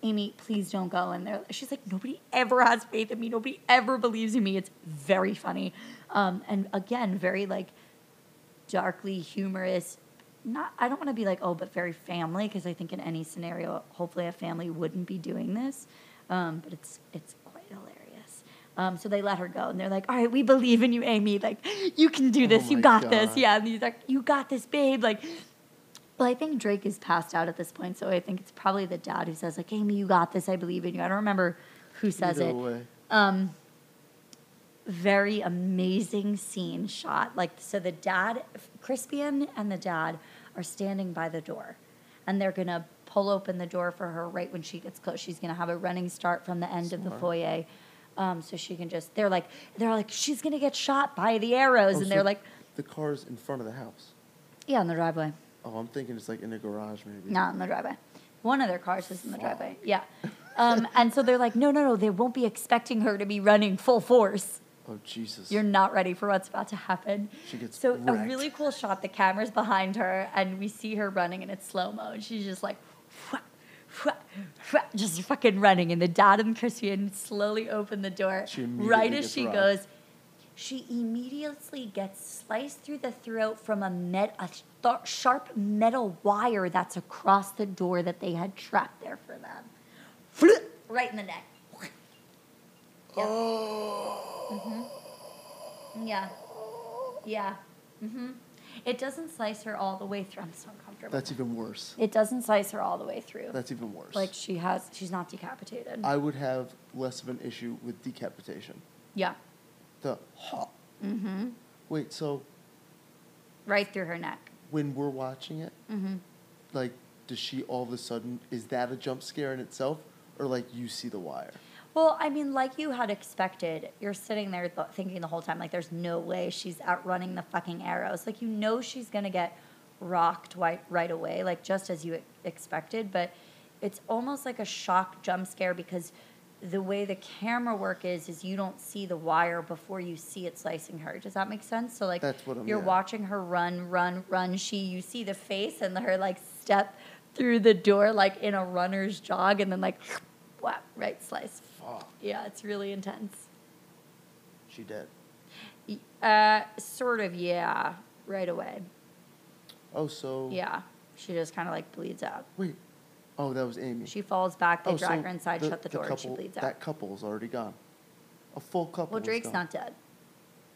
Amy, please don't go. And they're, she's like, nobody ever has faith in me. Nobody ever believes in me. It's very funny. Um, and again, very like darkly humorous. Not, I don't want to be like, oh, but very family, because I think in any scenario, hopefully a family wouldn't be doing this. Um, but it's it's quite hilarious. Um, so they let her go, and they're like, all right, we believe in you, Amy. Like, you can do this. you my got this. Yeah. And he's like, you got this, babe. Like, well, I think Drake is passed out at this point, so I think it's probably the dad who says, like, Amy, you got this. I believe in you. I don't remember who says Either it. way. Um, very amazing scene shot. Like, so the dad, Crispian and the dad are standing by the door, and they're gonna pull open the door for her right when she gets close. She's gonna have a running start from the end of the foyer. Um, so she can just, they're like, they're like, she's gonna get shot by the arrows. Oh, and so they're like, the car's in front of the house. yeah, in the driveway. Oh, I'm thinking it's like in the garage, maybe. Not in the driveway. One of their cars is in the Fuck. driveway. Yeah. Um, and so they're like, no, no, no, they won't be expecting her to be running full force. Oh Jesus. You're not ready for what's about to happen. She gets so a really cool shot. The camera's behind her, and we see her running, and it's slow mo. And she's just like, just fucking running. And the dad and Crispian slowly open the door She right as she robbed. goes. She immediately gets sliced through the throat from a met a th- sharp metal wire that's across the door that they had trapped there for them. Right in the neck. Yep. Mm-hmm. Yeah. Yeah. Mm-hmm. It doesn't slice her all the way through. I'm so uncomfortable. That's even worse. it doesn't slice her all the way through. That's even worse. like she has, she's not decapitated. I would have less of an issue with decapitation. yeah. The ha. Mm-hmm. Wait, so Right through her neck. when we're watching it, Mm-hmm. like, does she all of a sudden is that a jump scare in itself, or like you see the wire? Well, I mean, like you had expected, you're sitting there th- thinking the whole time, like, there's no way she's outrunning the fucking arrows. Like, you know she's gonna get rocked right, right away, like, just as you expected. But it's almost like a shock jump scare because the way the camera work is, is you don't see the wire before you see it slicing her. Does that make sense? So, like, That's what I'm- you're yeah. watching her run, run, run. She, you see the face and her, like, step through the door, like, in a runner's jog, and then, like, whap, right slice. Fuck. Yeah, it's really intense. She dead. Uh, sort of, yeah, right away. Oh, so Yeah, she just kind of like bleeds out. Wait. Oh, that was Amy. She falls back. They oh, drag so her inside, shut the door, couple, and she bleeds out. That couple's already gone. A full couple. Well, Drake's not dead.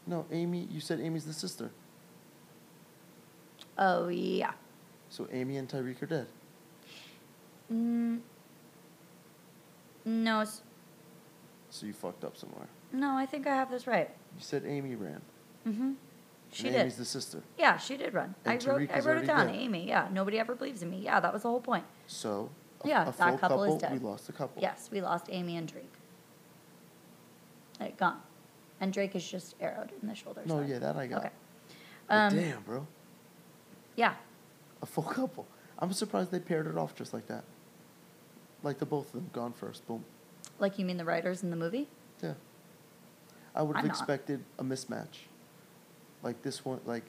No, Amy. You said Amy's the sister. Oh yeah. So Amy and Tariq are dead. Mm, no, So you fucked up somewhere. no, I think I have this right. You said Amy ran. Mm-hmm. She and did. Amy's the sister. Yeah, she did run. I And wrote. I wrote it down. dead. Amy. Yeah, nobody ever believes in me. Yeah, that was the whole point. So. A, Yeah, a that full couple is dead. We lost a couple. Yes, we lost Amy and Drake. Like, gone, and Drake is just arrowed in the shoulder. No, side. yeah, that I got. Okay. Um, damn, bro. Yeah. A full couple. I'm surprised they paired it off just like that. Like the both of them gone first. Boom. Like you mean the writers in the movie? Yeah. I would have I'm not. expected a mismatch. Like this one, like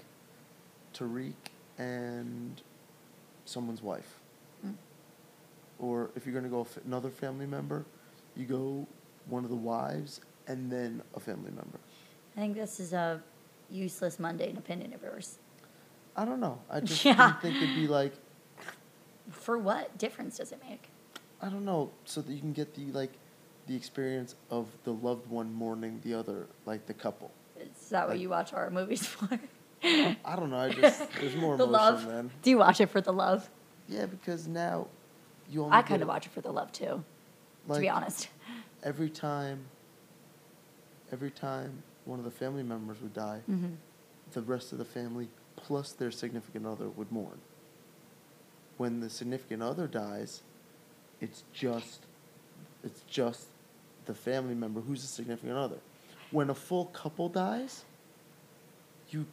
Tariq and someone's wife. Mm. Or if you're going to go another family member, you go one of the wives and then a family member. I think this is a useless, mundane opinion of yours. I don't know. I just Yeah. didn't think it'd be like, For what difference does it make? I don't know, so that you can get the like the experience of the loved one mourning the other, like the couple. Is that what Like- you watch horror movies for? I don't know. I just there's more the emotion love. then. Do you watch it for the love? Yeah, because now you only I kind of watch it for the love too, to be honest. Every time, every time one of the family members would die, hmm the rest of the family plus their significant other would mourn. When the significant other dies, it's just it's just the family member who's the significant other. When a full couple dies, you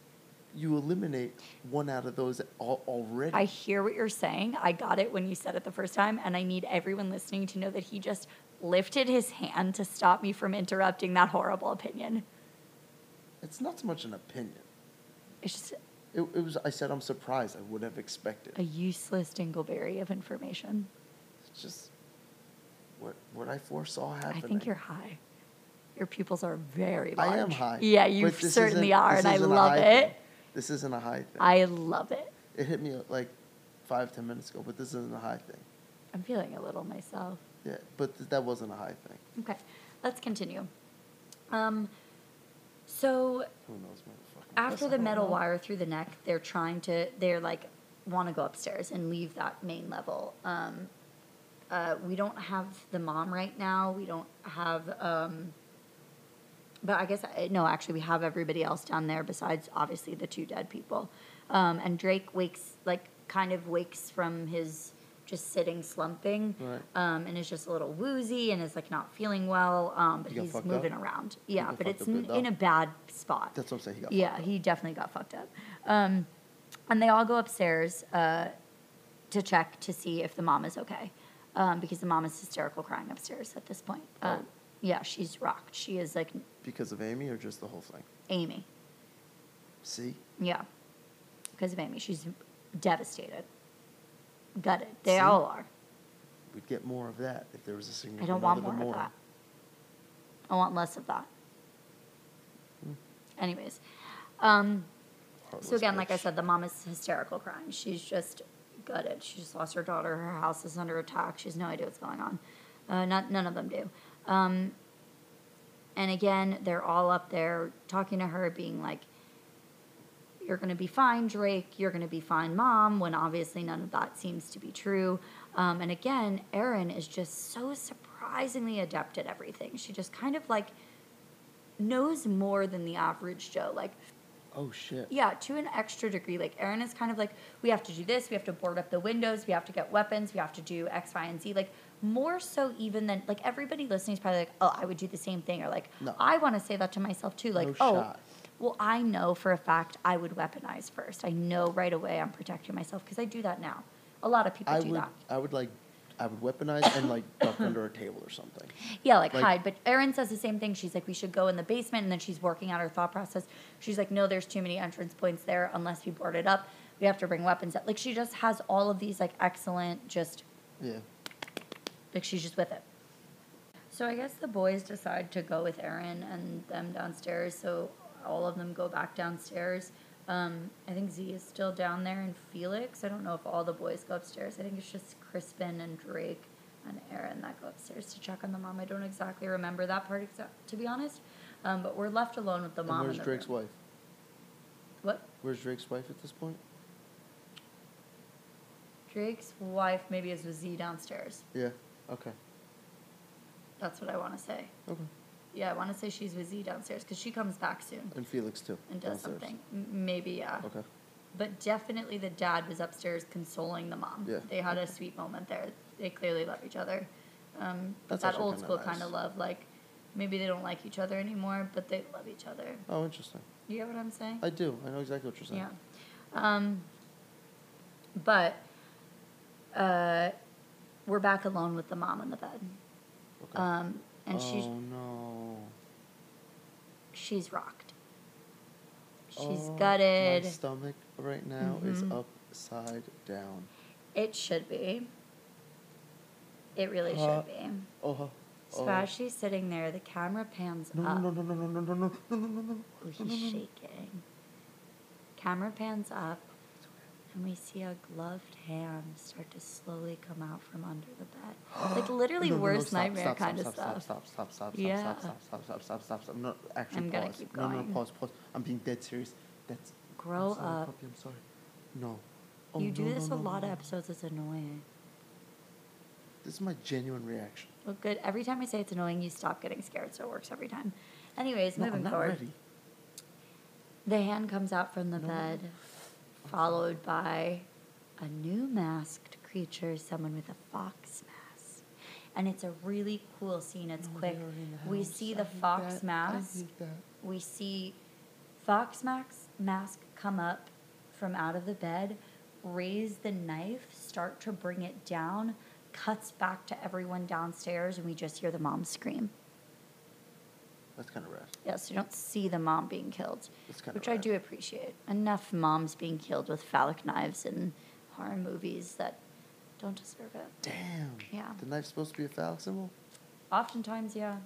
you eliminate one out of those al- already. I hear what you're saying. I got it when you said it the first time, and I need everyone listening to know that he just lifted his hand to stop me from interrupting that horrible opinion. it's not so much an opinion. It's just It, it was. I said I'm surprised. I would have expected. a useless dingleberry of information. It's just what what I foresaw happening. I think you're high. Your pupils are very large. I large. am high. Yeah, you certainly are, and I love it. thing. This isn't a high thing. I love it. it hit me like five ten minutes ago, but this isn't a high thing. I'm feeling a little myself. Yeah, but th- that wasn't a high thing. Okay, let's continue. Um, so Who knows, after the metal know. wire through the neck, they're trying to, they're like, want to go upstairs and leave that main level. Um, uh, we don't have the mom right now. We don't have, um, but I guess, uh, no, actually, we have everybody else down there besides obviously the two dead people. Um, and Drake wakes, like, kind of wakes from his just sitting slumping Right. um, and is just a little woozy and is like not feeling well, um, but He he's moving up? around. Yeah, but it's up in, though. a bad spot. That's what I'm saying. He got Yeah, he definitely got fucked up. Um, and they all go upstairs uh, to check to see if the mom is okay, um, because the mom is hysterical crying upstairs at this point. Uh, Oh. Yeah, she's rocked. She is like because of Amy or just the whole thing. Amy. See, Yeah, because of Amy, she's devastated, gutted. They See? all are. we'd get more of that if there was a significant I don't want other more of that. I want less of that. Hmm. Anyways, um, so again, like I said, the mom is hysterical crying. She's just gutted. She just lost her daughter. Her house is under attack. She has no idea what's going on. Uh, not none of them do. Um, and again, they're all up there talking to her, being like, "You're gonna be fine, Drake. You're gonna be fine, Mom." When obviously none of that seems to be true. Um, and again, Erin is just so surprisingly adept at everything. She just kind of like knows more than the average Joe. Like Oh shit. yeah, to an extra degree. Like Erin is kind of like, we have to do this, we have to board up the windows, we have to get weapons, we have to do X, Y, and Z. Like more so even than like everybody listening is probably like, oh, I would do the same thing, or like, No. I want to say that to myself too. Like, No oh, shot. well, I know for a fact I would weaponize first. I know right away I'm protecting myself because I do that now. A lot of people I do would. that. I would like. I would weaponize and like duck under a table or something. Yeah, like, Like- hide. But Erin says the same thing. She's like, we should go in the basement, and then she's working out her thought process. She's like, no, there's too many entrance points there unless we board it up. We have to bring weapons. Up. Like she just has all of these like excellent, just Yeah. Like she's just with it. So I guess the boys decide to go with Erin and them downstairs. So all of them go back downstairs. Um, I think Zee is still down there and Felix. I don't know if all the boys go upstairs. I think it's just Crispian and Drake and Erin that go upstairs to check on the mom. I don't exactly remember that part, exa- to be honest. Um, but we're left alone with the And mom. where's in the Drake's room. wife? What? Where's Drake's wife at this point? Drake's wife maybe is with Zee downstairs. Yeah. Okay. That's what I want to say. Okay. Yeah, I want to say she's with Zee downstairs because she comes back soon. And Felix too. and does downstairs. something. M- Maybe, yeah. Okay. But definitely the dad was upstairs consoling the mom. Yeah. They had a sweet moment there. They clearly love each other. Um, That's that actually old kinda school nice. kind of love. Like, maybe they don't like each other anymore, but they love each other. Oh, interesting. You get what I'm saying? I do. I know exactly what you're saying. Yeah. Um, but uh, we're back alone with the mom in the bed. Okay. Um, and oh she's no. she's rocked. She's Oh, gutted. My stomach right now is Mhm. upside down. It should be. It really Uh, should be. Oh. So oh. as she's sitting there, the camera pans No, up. no, no, no, no, no, no, no, no, no, no, no. Oh, he's shaking. Camera pans up, and we see a gloved hand start to slowly come out from under the bed. Like literally No, no, no, worst stop, nightmare stop, kind stop, of stop, stuff. Stop, stop, stop, stop, Yeah. stop, stop, stop, stop, stop, stop, stop. No, actually, I'm gonna pause. keep No, no, no, pause, pause. I'm being dead serious. That's. Grow I'm sorry, up. Puppy, I'm sorry. No. Oh, you do this no, a lot no. of episodes. It's annoying. This is my genuine reaction. Well, good. Every time I say it's annoying, you stop getting scared, so it works every time. Anyways, No, moving forward. ready. The hand comes out from the No. bed, followed by a new masked creature, someone with a fox mask. And it's a really cool scene. It's No, quick. they are in the We see I the fox that. mask. We see fox mask mask come up from out of the bed, raise the knife, start to bring it down, cuts back to everyone downstairs, and we just hear the mom scream. That's kind of rad. Yeah, so you don't see the mom being killed, That's kinda which I do appreciate. Enough moms being killed with phallic knives in horror movies that don't deserve it. Damn. Yeah. The knife's supposed to be a phallic symbol? Oftentimes, yeah.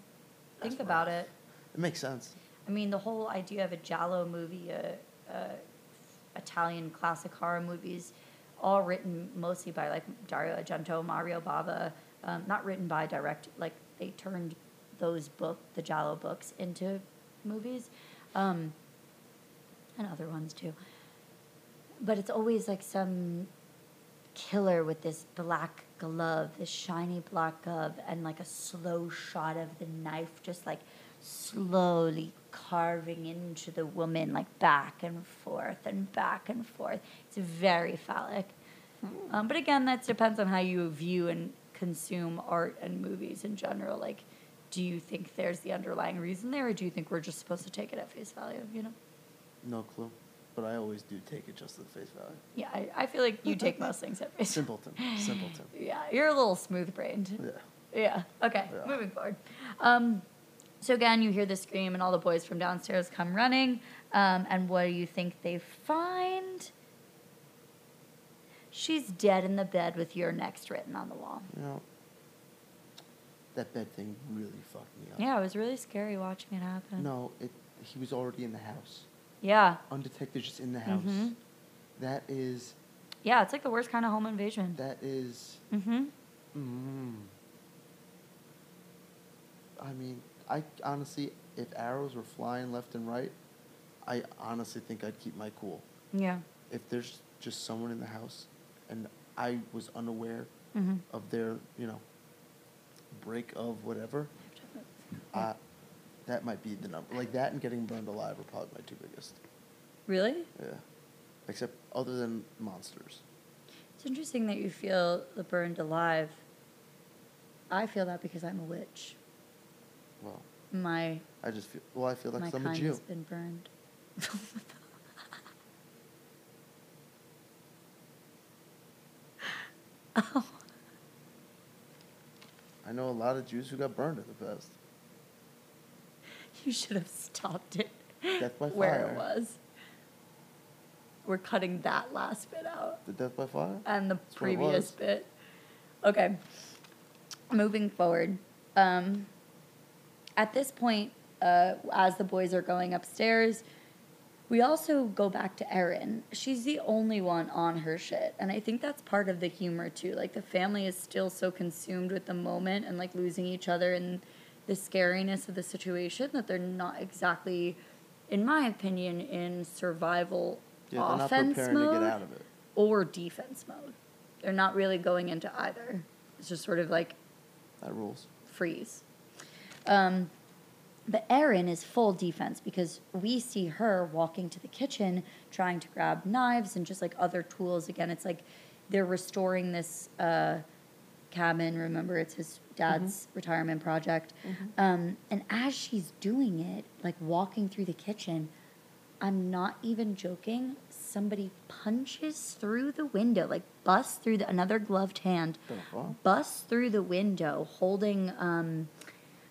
Think That's about it. It makes sense. I mean, the whole idea of a Giallo movie, uh, uh, Italian classic horror movies, all written mostly by like Dario Argento, Mario Bava, um, not written by direct, like they turned those book, the Giallo books, into movies, um, and other ones too. But it's always like some killer with this black glove, this shiny black glove, and like a slow shot of the knife just like slowly carving into the woman, like back and forth and back and forth. It's very phallic. Um, but again, that depends on how you view and consume art and movies in general. Like, do you think there's the underlying reason there, or do you think we're just supposed to take it at face value? You know? No clue. But I always do take it just at face value. Yeah, I, I feel like you take most things at face. Simpleton. Simpleton. Yeah, you're a little smooth brained. Yeah. Yeah. Okay. Yeah. Moving forward. Um, so again, you hear the scream, and all the boys from downstairs come running. Um, and what do you think they find? She's dead in the bed with your next written on the wall. Know, that bed thing really fucked me up. Yeah, it was really scary watching it happen. No, it he was already in the house, Yeah. undetected, just in the house. Mhm. That is Yeah, it's like the worst kind of home invasion. that is. Mm-hmm. Mm, I mean, I honestly, if arrows were flying left and right, I honestly think I'd keep my cool. Yeah. If there's just someone in the house, and I was unaware Mm-hmm. of their, you know, break of whatever, uh, that might be the number. Like that and getting burned alive are probably my two biggest. Really? Yeah. Except other than monsters. It's interesting that you feel the burned alive. I feel that because I'm a witch. Well, My I just feel. Well, I feel like my I'm a Jew. has been burned. oh, I know a lot of Jews who got burned in the past. you should have stopped it Death by Fire where it was. We're cutting that last bit out. The death by fire. and the That's previous bit. Okay. Moving forward. Um, at this point, uh, as the boys are going upstairs, we also go back to Erin. She's the only one on her shit. And I think that's part of the humor too. Like the family is still so consumed with the moment and like losing each other and the scariness of the situation that they're not exactly, in my opinion, in survival Yeah, offense mode to get out of it. or defense mode. They're not really going into either. It's just sort of like That rules. freeze. Um, but Erin is full defense because we see her walking to the kitchen trying to grab knives and just like other tools. Again, it's like they're restoring this uh, cabin. Remember, it's his dad's retirement project. Um, and as she's doing it, like walking through the kitchen, I'm not even joking. Somebody punches through the window, like busts through the, another gloved hand, busts through the window holding um,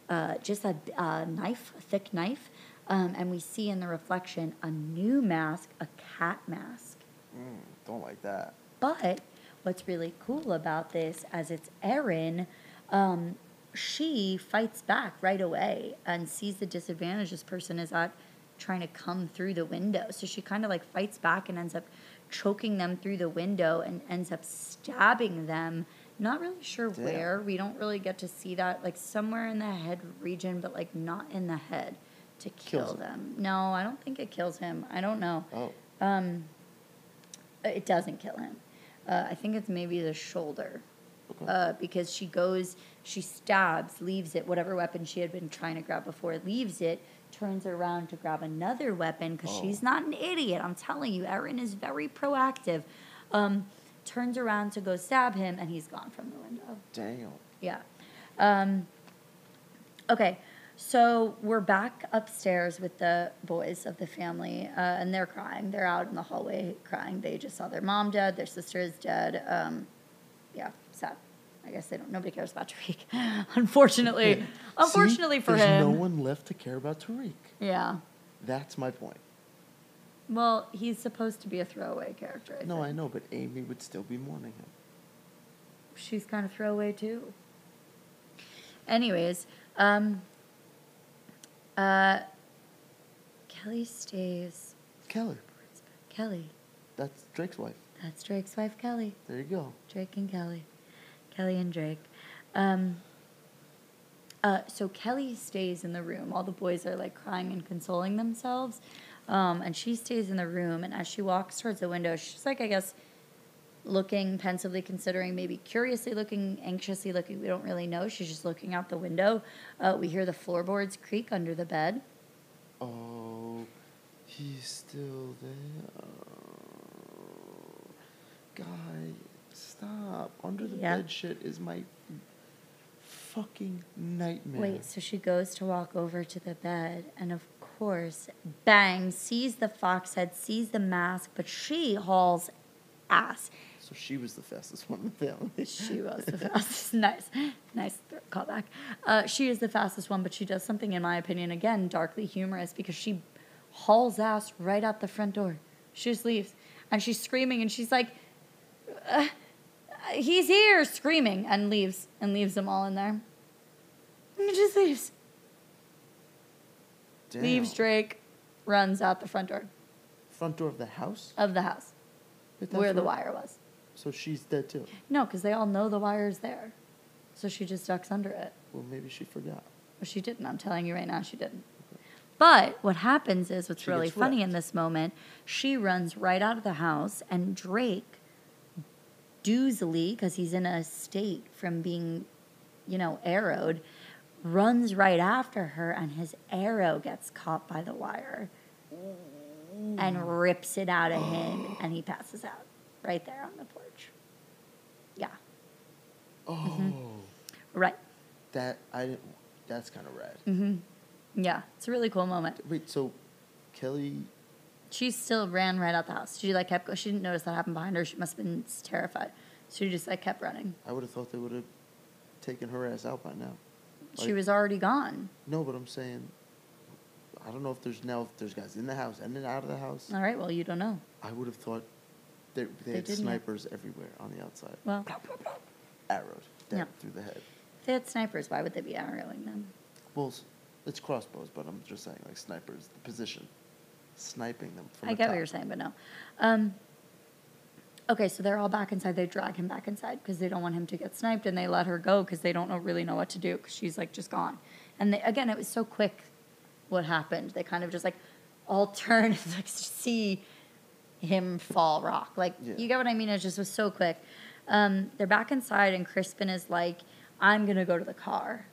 uh, just a, a knife, a thick knife. Um, and we see in the reflection a new mask, a cat mask. Mm, don't like that. But what's really cool about this, as it's Erin, um, she fights back right away and sees the disadvantage this person is at trying to come through the window. So she kind of like fights back and ends up choking them through the window and ends up stabbing them. Not really sure Damn. where. We don't really get to see that. Like somewhere in the head region, but like not in the head to Kills kill him. them. No, I don't think it kills him. I don't know. Oh, Um, it doesn't kill him. Uh, I think it's maybe the shoulder. okay. Uh, because she goes, she stabs, leaves it, whatever weapon she had been trying to grab before, leaves it, turns around to grab another weapon because Oh. she's not an idiot. I'm telling you, Erin is very proactive. Um, turns around to go stab him, and he's gone from the window. Damn. Yeah. Um, okay, so we're back upstairs with the boys of the family, uh, and they're crying. They're out in the hallway crying. They just saw their mom dead, their sister is dead. Um, yeah, sad. I guess they don't. Nobody cares about Tariq, unfortunately. unfortunately See, for there's him. no one left to care about Tariq. Yeah. That's my point. Well, he's supposed to be a throwaway character. I No, think. I know, but Amy would still be mourning him. she's kind of throwaway too. Anyways, um, uh, Kelly stays. Kelly, Kelly, that's Drake's wife. that's Drake's wife, Kelly. There you go. Drake and Kelly, Kelly and Drake. Um, uh, so Kelly stays in the room. All the boys are like crying and consoling themselves, um, and she stays in the room. And as she walks towards the window, she's like, I guess, looking pensively, considering, maybe curiously looking, anxiously looking. We don't really know. She's just looking out the window. Uh, we hear the floorboards creak under the bed. Oh, he's still there. Guy, stop. Under the Yeah. bed shit is my fucking nightmare. Wait, so she goes to walk over to the bed, and of course, bang, sees the fox head, sees the mask, but she hauls ass. So she was the fastest one in the family. She was the fastest. nice, nice callback. Uh, she is the fastest one, but she does something, in my opinion, again, darkly humorous because she hauls ass right out the front door. She just leaves, and she's screaming, and she's like, uh, "He's here!" screaming, and leaves, and leaves them all in there. And just leaves. Leaves Drake, runs out the front door Front door of the house? of the house where the wire was. So she's dead too. No, because they all know the wire's there. So she just ducks under it. Well, maybe she forgot. Well, she didn't. I'm telling you right now, she didn't. But what happens is what's She really funny in this moment, she runs right out of the house, and Drake, doozily, because he's in a state from being, you know, arrowed, runs right after her, and his arrow gets caught by the wire and rips it out of him, and he passes out right there on the porch. Yeah, Oh, right. that I didn't. That's kind of rad. hmm Yeah, it's a really cool moment. Wait, so Kelly? She still ran right out the house. She like kept. She didn't notice that happened behind her. She must have been terrified. So she just like kept running. I would have thought they would have taken her ass out by now. She was already gone. No, but I'm saying, I don't know if there's now if there's guys in the house and then out of the house. All right. Well, you don't know. I would have thought they, they, had didn't snipers everywhere on the outside, Well, arrowed dead Yeah. through the head. if they had snipers. Why would they be arrowing them? Well, it's crossbows, but I'm just saying like snipers, the position, sniping them from. I the get what you're saying, but no. Um, okay, so they're all back inside. They drag him back inside because they don't want him to get sniped, and they let her go because they don't know, really know what to do because she's like just gone. And they, again, it was so quick what happened. They kind of just like all turn and like see him fall rock. Like Yeah. you get what I mean? It just was so quick. Um, they're back inside, and Crispian is like, "I'm gonna go to the car.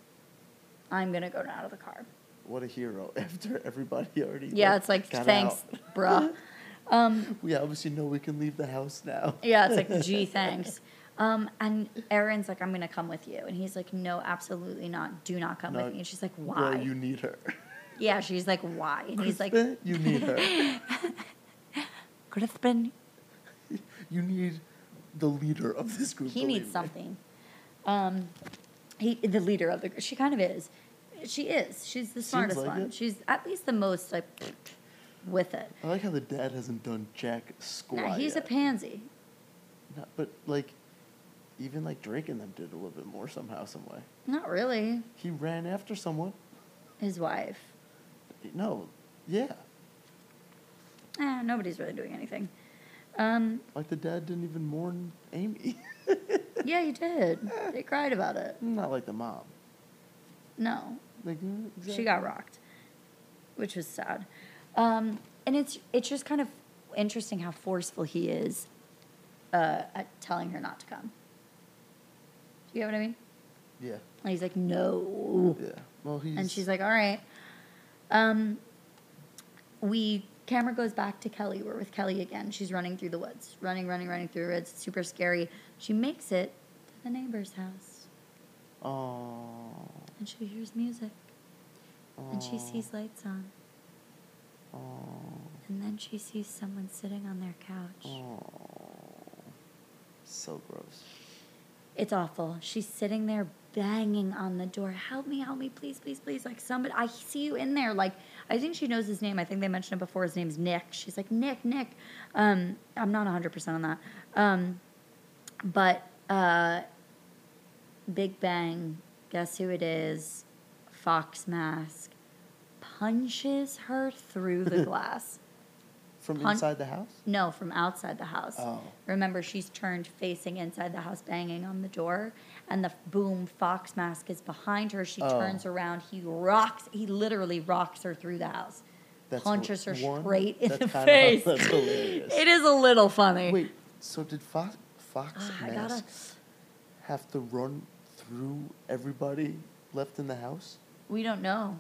I'm gonna go out of the car." What a hero! After everybody already. Yeah, it's like thanks, out. bruh. Um, We obviously know we can leave the house now. Yeah, it's like, gee, thanks. Um, and Erin's like, I'm gonna come with you, and he's like, No, absolutely not. Do not come No, with me. And she's like, Why? You need her. yeah, she's like, Why? And he's like, you need her. Crispian, You need the leader of this group. he needs me. something. Um, he, the leader of the group. She kind of is. She is. She's the smartest like one. it. She's at least the most like with it. I like how the dad hasn't done jack squat. Nah, he's a pansy. No, but like, even like Drake and them did a little bit more somehow, some way. Not really. He ran after someone. His wife. No, yeah, Eh, nobody's really doing anything. Um, like the dad didn't even mourn Amy. yeah, he did. They cried about it. Not like the mom. No, Like mm, she got rocked, which was sad. Um, and it's it's just kind of interesting how forceful he is uh, at telling her not to come. Do you get what I mean? Yeah, And he's like, no. yeah. Well, he's And she's like, all right. Um, we camera goes back to Kelly. We're with Kelly again. She's running through the woods, running, running, running through the woods. It's super scary. She makes it to the neighbor's house, oh, and she hears music, and she sees lights on, and then she sees someone sitting on their couch. oh. So gross. It's awful. She's sitting there banging on the door. Help me, help me, please, please, please. Like somebody, I see you in there. Like I think she knows his name. I think they mentioned it before. His name's Nick. She's like Nick, Nick. Um, I'm not 100 percent on that. Um, but uh, Big Bang. Guess who it is? Fox Mask punches her through the glass. From Hun- inside the house? No, from outside the house. Oh. Remember, she's turned facing inside the house, banging on the door, and the boom fox mask is behind her. She Oh. turns around. He rocks. He literally rocks her through the house. That's punches her one- straight in that's the kinda- face. That's hilarious. It is a little funny. Wait, so did Fox, Fox Ah, I gotta- Masks have to run through everybody left in the house? We don't know.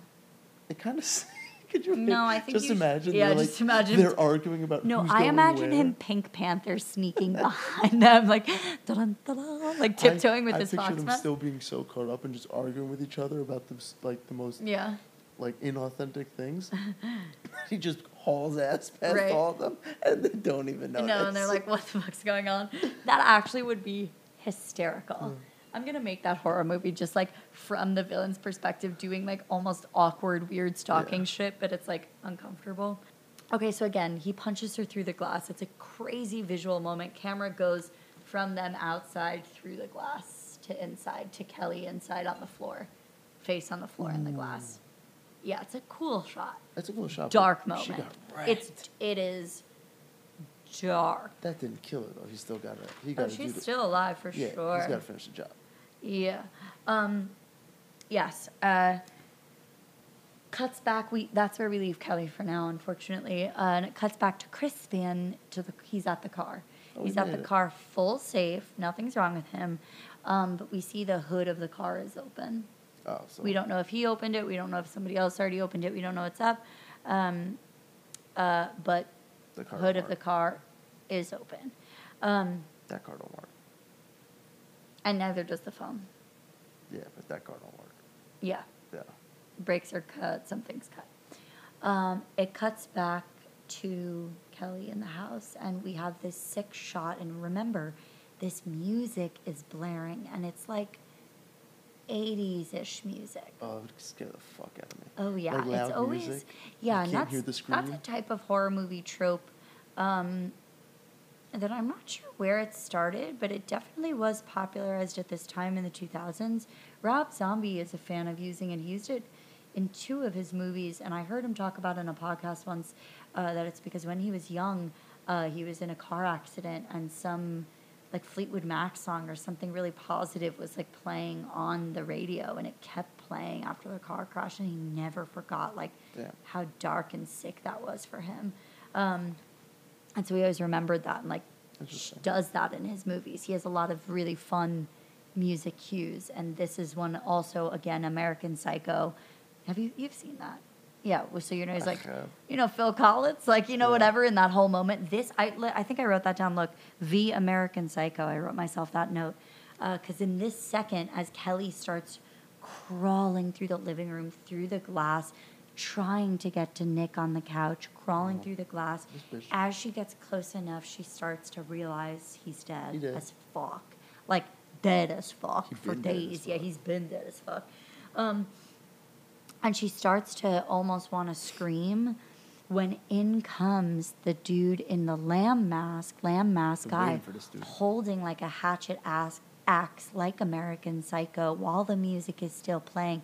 It kind of. Could you? No, I think just you imagine. yeah, they're like, just imagine- they're arguing about. No, I imagine where. him Pink Panther sneaking behind them, like dun, like tiptoeing with I, his I pictured fox them mask. still being so caught up and just arguing with each other about the like the most Yeah. like inauthentic things. he just hauls ass past Right. all of them, and they don't even know. No, and they're like, what the fuck's going on? That actually would be hysterical. I'm gonna make that horror movie just like from the villain's perspective, doing like almost awkward, weird stalking Yeah. shit, but it's like uncomfortable. Okay, so again, he punches her through the glass. It's a crazy visual moment. Camera goes from them outside through the glass to inside to Kelly inside on the floor, face on the floor in the glass. Mm. yeah, it's a cool shot. It's a cool shot. Dark She moment. got. It's it is dark. that didn't kill her though. He still got it. He Oh, got to do she's still alive for yeah. sure. He's got to finish the job. Yeah. Um, yes. Uh, cuts back. We that's where we leave Kelly for now, unfortunately. Uh, and it cuts back to Crispian. To the he's at the car. Oh, he's at the car, full safe. Nothing's wrong with him. Um, but we see the hood of the car is open. Oh, so We don't know if he opened it. We don't know if somebody else already opened it. We don't know what's up. Um, uh, but the car hood of the car is open. Um, That car don't work. And neither does the phone. Yeah, but that car don't work. Yeah. Yeah. brakes are cut, something's cut. Um, it cuts back to Kelly in the house, and we have this sick shot. And remember, this music is blaring, and it's like 80s ish music. Oh, it would scare the fuck out of me. Oh yeah, Like it's always music. yeah, You and that's hear the that's a type of horror movie trope um, that I'm not sure where it started, but it definitely was popularized at this time in the 2000s. Rob Zombie is a fan of using it. He used it in two of his movies, and I heard him talk about in a podcast once uh, that it's because when he was young, uh, he was in a car accident, and some like Fleetwood Mac song or something really positive was like playing on the radio, and it kept playing after the car crash, and he never forgot like Damn. how dark and sick that was for him. Um, and so he always remembered that and like does that in his movies. He has a lot of really fun music cues, and this is one also again American Psycho. Have you you've seen that? Yeah. well, So you know he's like you know Phil Collins, like you know Yeah. whatever in that whole moment. This I I think I wrote that down. Look, V American Psycho. I wrote myself that note uh, because in this second, as Kelly starts crawling through the living room through the glass. Trying to get to Nick on the couch, crawling Oh. through the glass. As she gets close enough, she starts to realize he's dead He dead. as fuck. Like, dead as fuck He for been dead as days. Yeah, he's been dead as fuck. Um, and she starts to almost want to scream when in comes the dude in the lamb mask, lamb mask guy, waiting for this dude. holding like a hatchet ass axe like American Psycho while the music is still playing.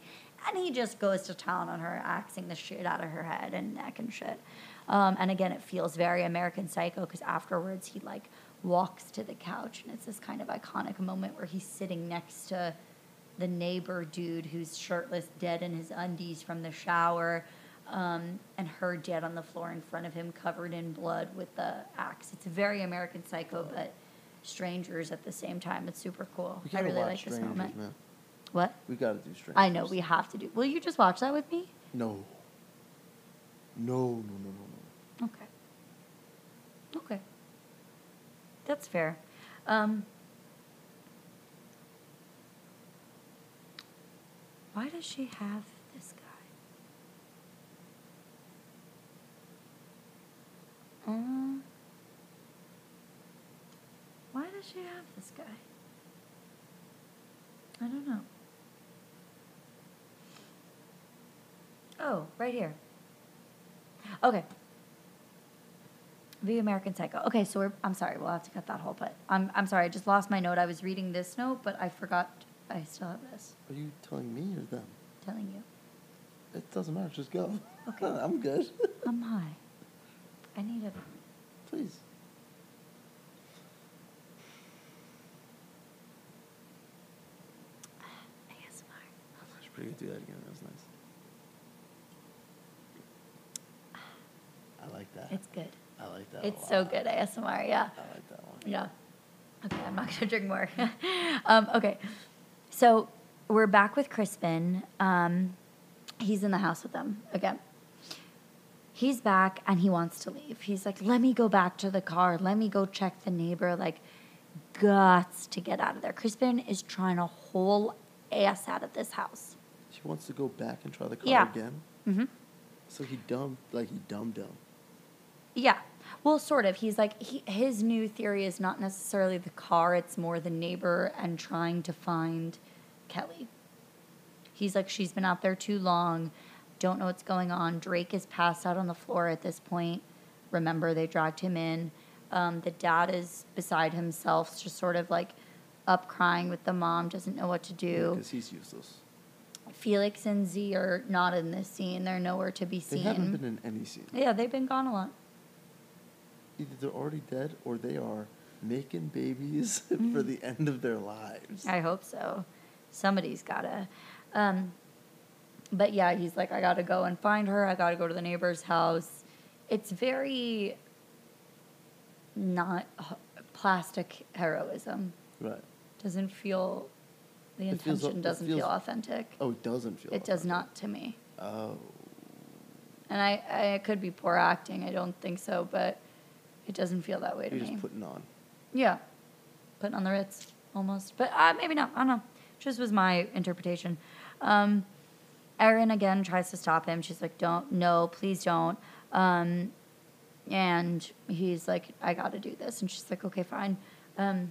And he just goes to town on her, axing the shit out of her head and neck and shit. Um, and again, it feels very American Psycho because afterwards he like walks to the couch and it's this kind of iconic moment where he's sitting next to the neighbor dude who's shirtless, dead in his undies from the shower, um, and her dead on the floor in front of him, covered in blood with the axe. It's very American Psycho, but strangers at the same time. It's super cool. I really like this moment. man. What? We gotta do Strangers. I know we have to do. Will you just watch that with me? No. No, no, no, no, no. Okay. Okay. That's fair. Um, why does she have this guy? Uh, why does she have this guy? I don't know. Oh, right here. Okay. The American Psycho. Okay, so we're, I'm sorry, we'll have to cut that whole part. I'm, I'm sorry, I just lost my note. I was reading this note, but I forgot I still have this. Are you telling me or them? telling you. It doesn't matter. Just go. Okay. I'm good. I'm high. I need a. Please. ASMR. I should good. Do that again. That was nice. I like that. It's good. I like that. It's so good, ASMR, yeah. I like that one. Yeah. Okay, I'm not gonna drink more. um, okay, so we're back with Crispian. Um, he's in the house with them again. He's back and he wants to leave. He's like, "Let me go back to the car. Let me go check the neighbor." Like, guts to get out of there. Crispian is trying to haul ass out of this house. She wants to go back and try the car Yeah. again. Mm-hmm. So he dumb, like he dumb dumb. Yeah. Well, sort of. He's like he, his new theory is not necessarily the car; it's more the neighbor and trying to find Kelly. He's like she's been out there too long, don't know what's going on. Drake is passed out on the floor at this point. Remember, they dragged him in. Um, the dad is beside himself, just sort of like up crying with the mom, doesn't know what to do. Because he's useless. Felix and Zee are not in this scene. They're nowhere to be seen. They haven't been in any scene. yeah, they've been gone a lot. Either they're already dead or they are making babies for the end of their lives. I hope so. Somebody's gotta. Um, but yeah, he's like, I gotta go and find her. I gotta go to the neighbor's house. It's very not plastic heroism. Right. Doesn't feel. The It intention it doesn't feels- feel authentic. Oh, it doesn't feel. It does not to me. Oh. And I, I it could be poor acting. I don't think so, but it doesn't feel that way to You're me. just putting on. Yeah, putting on the Ritz almost, but uh, maybe not. I don't know. Just was my interpretation. Um, Erin again tries to stop him. She's like, "Don't, no, please don't." Um, and he's like, "I got to do this," and she's like, "Okay, fine." Um,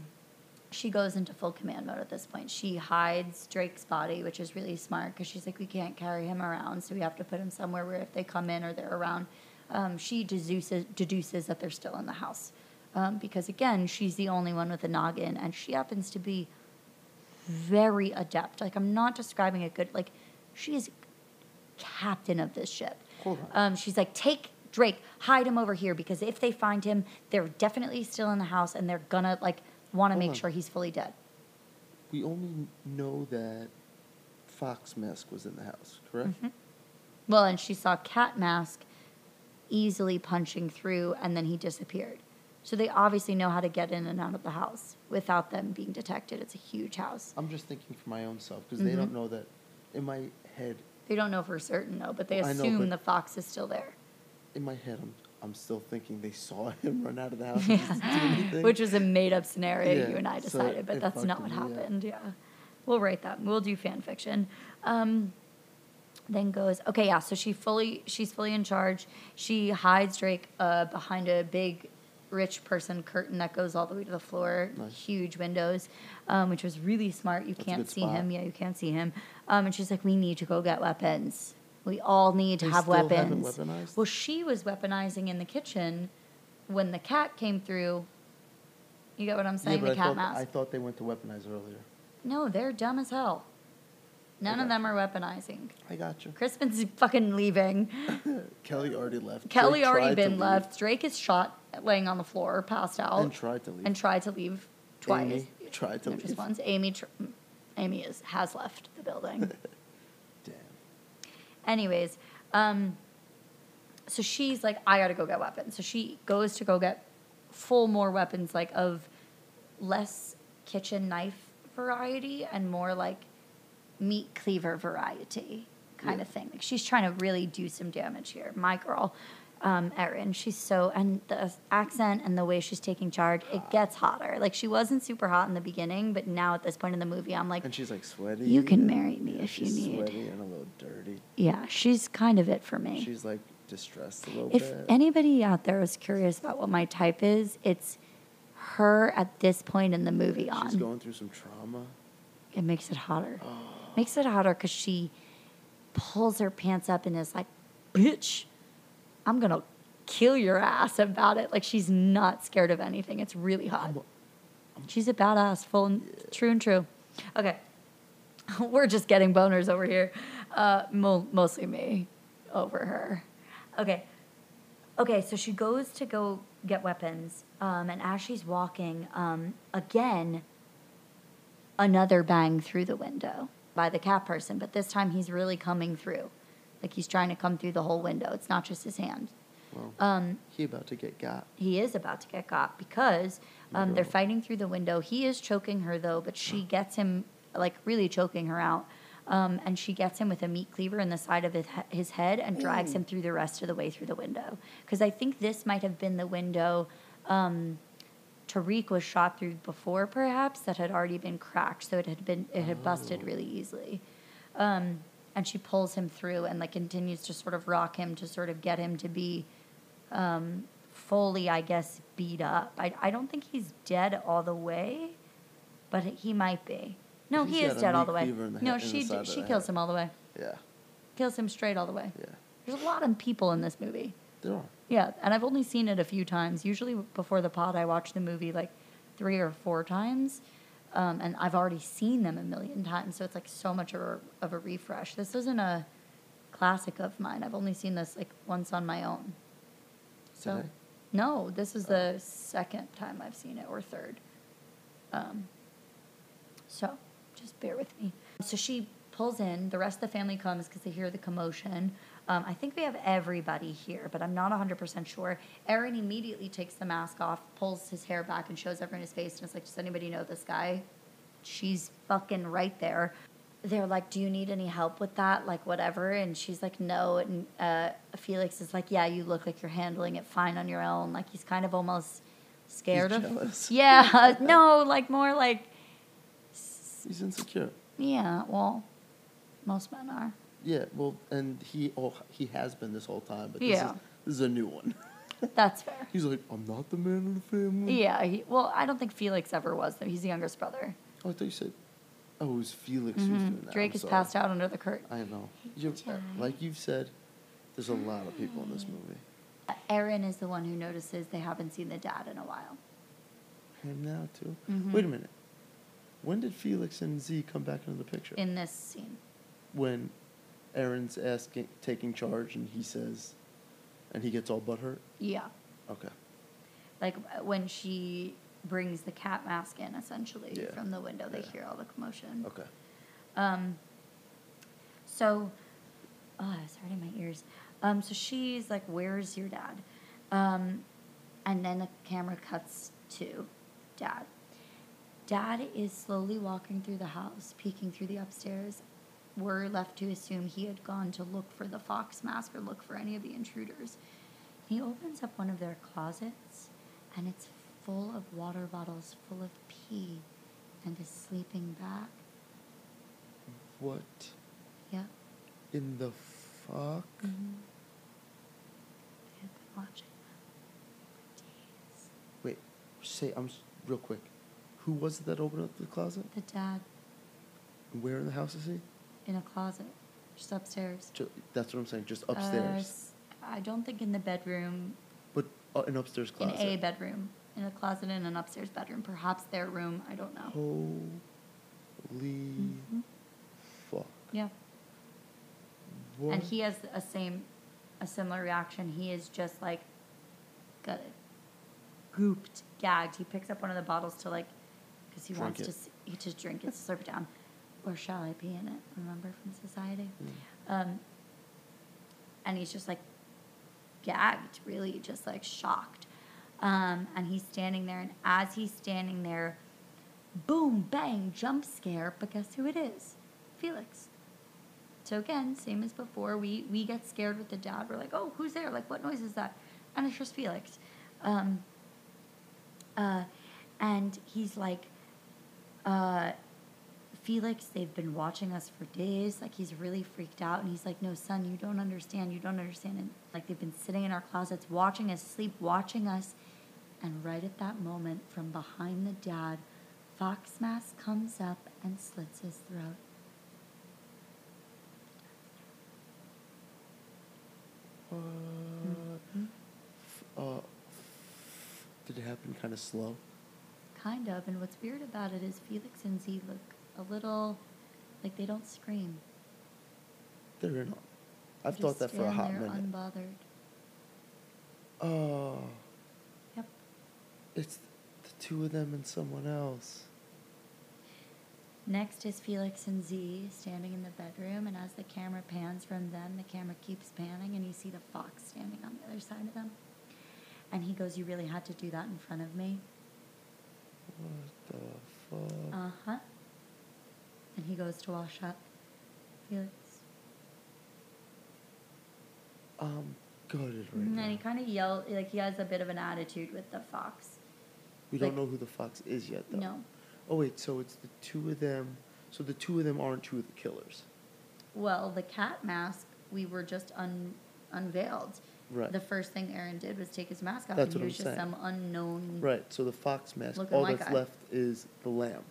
she goes into full command mode at this point. She hides Drake's body, which is really smart because she's like, we can't carry him around, so we have to put him somewhere where if they come in or they're around, um, she deduces, deduces that they're still in the house. Um, because again, she's the only one with a noggin, and she happens to be very adept. Like, I'm not describing a good. Like, she is captain of this ship. On. Um, she's like, take Drake, hide him over here because if they find him, they're definitely still in the house and they're gonna like want to make on. sure he's fully dead. We only know that Fox Mask was in the house, correct? Mm-hmm. Well, and she saw Cat Mask easily punching through and then he disappeared. So they obviously know how to get in and out of the house without them being detected. It's a huge house. I'm just thinking for my own self because they Mm-hmm. don't know that. In my head, They don't know for certain though, but they I know, assume but- the fox is still there. in my head, I'm I'm still thinking they saw him run out of the house. and just do anything. Which was a made up scenario Yeah, you and I so decided, but that's not what fucking- yeah. happened. Yeah. We'll write that. We'll do fan fiction. Um, then goes, okay, yeah, so she fully she's fully in charge. She hides Drake uh, behind a big rich person curtain that goes all the way to the floor, Nice. huge windows, um, which was really smart. You That's can't see spot. him. Yeah, you can't see him. Um, and she's like, we need to go get weapons. We all need to They have weapons. Well, she was weaponizing in the kitchen when the cat came through. You get what I'm saying? yeah, the I cat thought, mask. I thought they went to weaponize earlier. no, they're dumb as hell. None of them are weaponizing. I got you. Crispian's fucking leaving. Kelly already left. Kelly Drake already tried to been leave left. Drake is shot, laying on the floor, passed out, and tried to leave. and tried to leave twice. Aimee tried to No, just leave. once. Aimee, tr- Aimee is has left the building. Damn. Anyways, um, so she's like, I gotta go get weapons. So she goes to go get full more weapons, like of less kitchen knife variety and more like meat cleaver variety kind Yeah. of thing. Like she's trying to really do some damage here. My girl, um, Erin, she's so and the accent and the way she's taking charge, it gets hotter. Like she wasn't super hot in the beginning, but now at this point in the movie, I'm like, And she's like sweaty. You can marry me yeah, if you need. Sweaty and a little dirty. yeah, she's kind of it for me. She's like distressed a little If bit. If anybody out there is curious about what my type is, it's her at this point in the movie on She's on. going through some trauma. it makes it hotter. Oh. Makes it hotter because she pulls her pants up and is like, bitch, I'm going to kill your ass about it. Like she's not scared of anything. It's really hot. She's a badass, full and true and true. Okay. We're just getting boners over here. Uh, mo- mostly me over her. Okay. Okay, so she goes to go get weapons, um, and as she's walking, um, again, another bang through the window by the cat person, but this time he's really coming through. Like he's trying to come through the whole window. It's not just his hand. Well, Um, he about to get got. he is about to get got because um, they're fighting through the window. He is choking her though, but she gets him like really choking her out. Um, and she gets him with a meat cleaver in the side of his, his head and drags him through the rest of the way through the window. Because I think this might have been the window um, Tariq was shot through before, perhaps that had already been cracked, so it had been it had busted really easily. Um, and she pulls him through and like continues to sort of rock him to sort of get him to be um, fully, I guess, beat up. I, I don't think he's dead all the way, but he might be. No, he is dead all the way. the No, she d- she kills head. him all the way. Yeah, Kills him straight all the way. yeah. There's a lot of people in this movie. There are. Yeah, and I've only seen it a few times. Usually before the pod, I watch the movie like three or four times. Um, and I've already seen them a million times, so it's like so much of a, of a refresh. This isn't a classic of mine. I've only seen this like once on my own. So, Today? no, this is the second time I've seen it or third. Um, so just bear with me. So she pulls in. The rest of the family comes because they hear the commotion. Um, I think we have everybody here, but I'm not 100% sure. Erin immediately takes the mask off, pulls his hair back, and shows everyone his face. And it's like, does anybody know this guy? She's fucking right there. They're like, do you need any help with that? Like, whatever. And she's like, no. And uh, Felix is like, yeah, you look like you're handling it fine on your own. Like, he's kind of almost scared He's of. jealous. Yeah, no, like more like, He's insecure. yeah, well, most men are. Yeah, well, and he oh he has been this whole time, but this, Yeah. is, this is a new one. That's fair. He's like, I'm not the man of the family. Yeah, he, well, I don't think Felix ever was, though. He's the youngest brother. Oh, I thought you said, oh, it was Felix who's doing that. Mm-hmm. Drake I'm is sorry. passed out under the curtain. I know. You, like you've said, there's a lot of people in this movie. Erin is the one who notices they haven't seen the dad in a while. Him now too. Mhm. Wait a minute. When did Felix and Zee come back into the picture? In this scene. when Erin's asking, taking charge, and he says, and he gets all butthurt. Yeah. Okay. Like when she brings the cat mask in, essentially, Yeah. from the window, they Yeah. hear all the commotion. Okay. Um, so, oh, it's hurting my ears. Um, so she's like, "Where's your dad?" Um, and then the camera cuts to dad. Dad is slowly walking through the house, peeking through the upstairs. We're left to assume he had gone to look for the fox mask or look for any of the intruders. He opens up one of their closets, and it's full of water bottles full of pee and a sleeping bag. What Yeah. in the fuck? Mm-hmm. I've been watching them for days. Wait, say I'm real quick. Who was it that opened up the closet? The dad Where in the house is he? In a closet, just upstairs. Ju- that's what I'm saying. Just Uh, upstairs, s- I don't think in the bedroom, but uh, an upstairs closet. in a bedroom, in a closet in an upstairs bedroom, perhaps their room. I don't know. Holy Mhm. fuck! Yeah. What? And he has a same, a similar reaction. He is just like, got it, gooped, gagged. He picks up one of the bottles to like, because he Drink wants it. to, s- he just drink it, slurp it down, or shall I pee in it? Remember from Society. Mm. Um, and he's just like gagged, really, just like shocked. Um, and he's standing there, and as he's standing there, boom, bang, jump scare. But guess who it is? Felix. So again, same as before, we we get scared with the dad. We're like, oh, who's there? Like, what noise is that? And it's just Felix. Um, uh, and he's like, uh, Felix, they've been watching us for days. Like he's really freaked out, and he's like, "No, son, you don't understand. You don't understand." And like they've been sitting in our closets, watching us sleep, watching us. And right at that moment, from behind the dad, Fox Mask comes up and slits his throat. What? Mhm. Uh, did it happen kind of slow? Kind of. And what's weird about it is Felix and Zee look a little like they don't scream. They're not. I've thought that for a hot there minute. Unbothered. Oh, Yep. it's the two of them and someone else. Next is Felix and Zee standing in the bedroom, and as the camera pans from them, the camera keeps panning, and you see the fox standing on the other side of them. And he goes, You really had to do that in front of me? What the fuck? Uh huh. And he goes to wash up. Felix. I'm gutted right Mhm, now. and he kind of yells, like he has a bit of an attitude with the fox. we don't know who the fox is yet, though. No. Oh wait, so it's the two of them. So the two of them aren't two of the killers. Well, the cat mask, we were just un- unveiled. Right. The first thing Erin did was take his mask off, That's and he what was I'm just saying. some unknown Right. So the fox mask. All white that's guy. left is the lamb.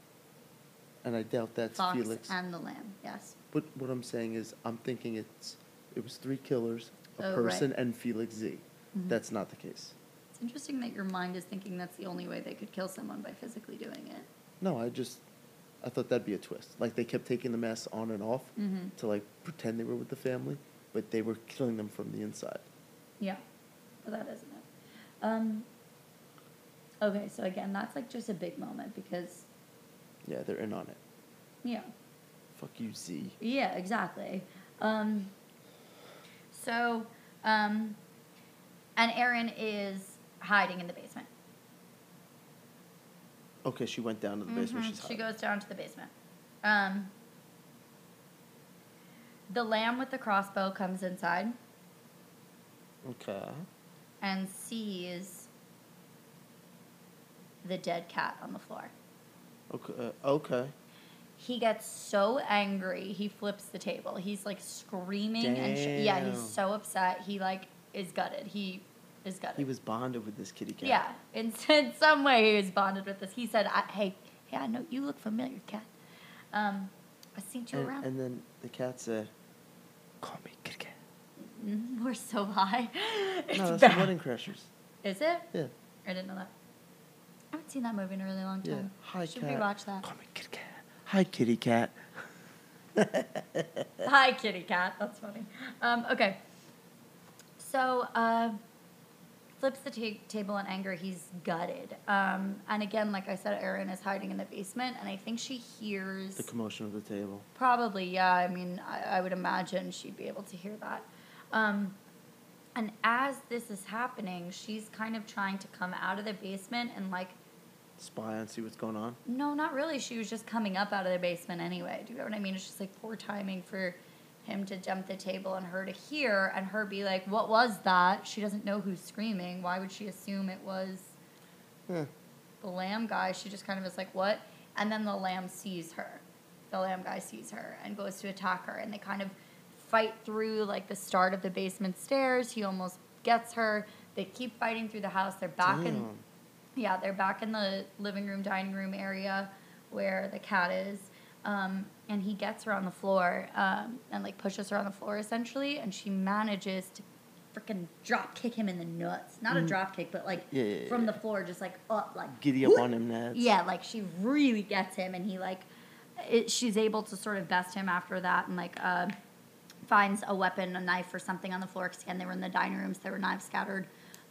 And I doubt that's fox Felix. and the lamb. Yes. But what I'm saying is, I'm thinking it's it was three killers, a Oh, right. person, and Felix Zee. Mhm. That's not the case. It's interesting that your mind is thinking that's the only way they could kill someone by physically doing it. No, I just I thought that'd be a twist. Like they kept taking the masks on and off Mhm. to like pretend they were with the family, but they were killing them from the inside. Yeah, but that isn't it. Um, okay, so again, that's like just a big moment because, Yeah, they're in on it. yeah, Fuck you, Zee. yeah, exactly. Um, so, um, and Erin is hiding in the basement. Okay, she went down to the basement. Mhm, She's she hiding. goes down to the basement. Um, the lamb with the crossbow comes inside Okay. and sees the dead cat on the floor. Okay. Uh, okay. He gets so angry, he flips the table. He's like screaming and sh- yeah, he's so upset. He like is gutted. He is gutted. He was bonded with this kitty cat. yeah, in, in some way he was bonded with this. He said, I, "Hey, hey, I know you look familiar, cat. Um, I seen you And, around." and then the cat said, "Call me kitty cat." Mm, We're so high. It's no, that's bad. from Wedding Crashers. Is it? Yeah. I didn't know that. I haven't seen that movie in a really long Yeah. time. Hi, Should cat. rewatch that. Call me kitty cat. Hi, kitty cat. Hi, kitty cat. That's funny. Um, okay. So, uh, flips the ta- table in anger. He's gutted. Um, and again, like I said, Erin is hiding in the basement, and I think she hears. The commotion of the table. Probably, yeah. I mean, I, I would imagine she'd be able to hear that. Um, and as this is happening, she's kind of trying to come out of the basement and, like, Spy and see what's going on. no, not really. She was just coming up out of the basement anyway. Do you know what I mean? It's just like poor timing for him to jump the table and her to hear and her be like, What was that? She doesn't know who's screaming. Why would she assume it was Yeah. the lamb guy? She just kind of is like, What? And then the lamb sees her. The lamb guy sees her and goes to attack her. And they kind of fight through like the start of the basement stairs. He almost gets her. They keep fighting through the house. They're back in Damn. Yeah, they're back in the living room, dining room area where the cat is. Um, and he gets her on the floor um, and like pushes her on the floor essentially, and she manages to freaking drop kick him in the nuts. Not a Mm. drop kick, but like Yeah, yeah, yeah, from the floor, just like up, like Giddy up on him, Nads. yeah, like she really gets him, and he like, it, she's able to sort of best him after that, and like uh, finds a weapon, a knife or something on the floor. Because again, they were in the dining rooms, there were knives scattered,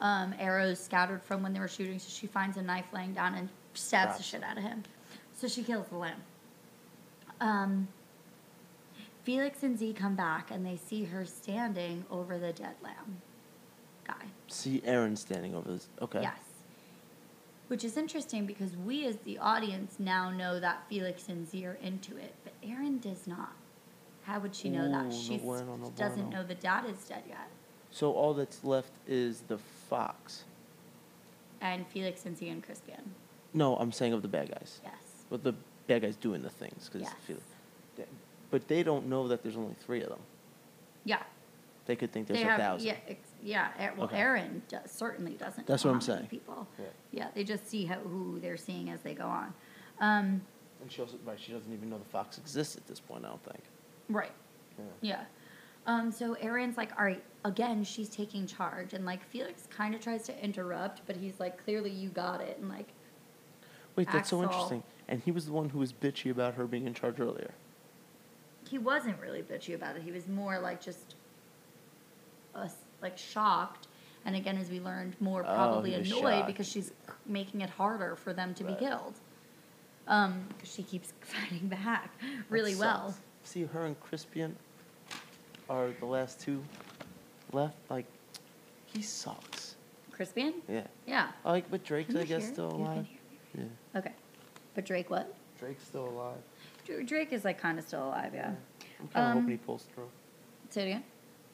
um, arrows scattered from when they were shooting. So she finds a knife laying down and stabs the shit out of him. So she kills the lamb. Um, Felix and Zee come back, and they see her standing over the dead lamb guy. See Erin standing over this. Okay. Yes. Which is interesting because we as the audience now know that Felix and Zee are into it, but Erin does not. How would she know Ooh, that? no She bueno, no doesn't bueno. know the dad is dead yet. So all that's left is the fox. And Felix and Zee and Crispian. No, I'm saying of the bad guys. Yes. But the bad guys doing the things because Yes. But they don't know that there's only three of them. Yeah. They could think there's they a have thousand. yeah, ex- yeah. Well, Okay. Erin does, certainly doesn't. That's know what I'm saying. People. Yeah. Yeah, they just see how, who they're seeing as they go on. Um, And she also right, she doesn't even know the fox exists at this point. I don't think. right. Yeah. Yeah. Um, so Erin's like, all right, again, she's taking charge. And like Felix kind of tries to interrupt, but he's like, clearly you got it. And like, Wait, that's so interesting. And he was the one who was bitchy about her being in charge earlier. he wasn't really bitchy about it. He was more like just, uh, like shocked. And again, as we learned, more Oh, probably was annoyed shocked. because she's making it harder for them to Right. be killed. Um, because she keeps fighting back really well. See, her and Crispian are the last two left. Like, he sucks. Crispian? Yeah. Yeah. Like, but Drake's, Can I you guess, hear? still You can alive. hear? Yeah. Okay. But Drake, what? Drake's still alive. Dr- Drake is like kind of still alive, yeah. I'm kind of Um, hoping he pulls through. Say it again.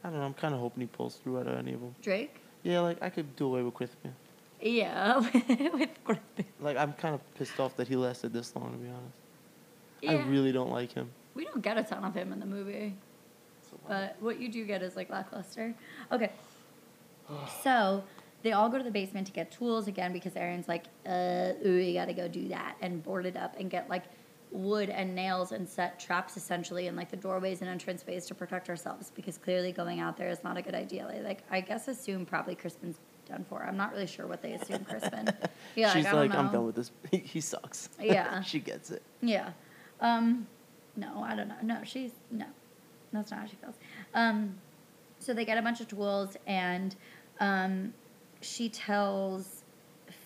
I don't know. I'm kind of hoping he pulls through out of any of them. Drake? Yeah, like I could do away with Crispian. Yeah, with Crispian. Like I'm kind of pissed off that he lasted this long. To be honest, Yeah. I really don't like him. We don't get a ton of him in the movie, but what you do get is like lackluster. Okay. So they all go to the basement to get tools again because Erin's like, uh, ooh, you gotta go do that and board it up and get like wood and nails and set traps essentially in like the doorways and entrance ways to protect ourselves because clearly going out there is not a good idea. They, like I guess assume probably Crispian's done for. I'm not really sure what they assume Crispian. Yeah, She's like, like, I'm done with this. He, he sucks. Yeah. she gets it. Yeah. Um, no, I don't know. No, she's no, that's not how she feels. Um, so they get a bunch of tools, and um, she tells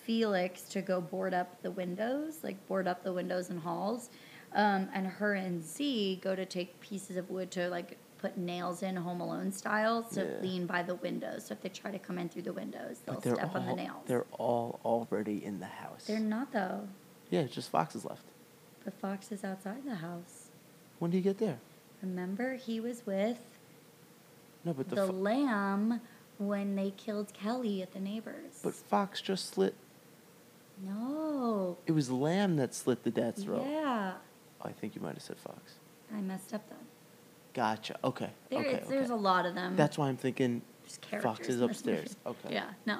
Felix to go board up the windows, like board up the windows and halls. Um, and her and Zee go to take pieces of wood to like put nails in Home Alone style to Yeah. lean by the windows. So if they try to come in through the windows, they'll But step all on the nails. they're all already in the house. They're not though. yeah, just Fox is left. The fox is outside the house. When do you get there? Remember, he was with No, but the, the fo- lamb when they killed Kelly at the neighbors. but Fox just slit. no. It was Lamb that slit the dad's throat. Yeah. Oh, I think you might have said Fox. I messed up then. Gotcha. Okay. There, okay. it's- There's a lot of them. That's why I'm thinking Fox is upstairs. Okay. Yeah. No.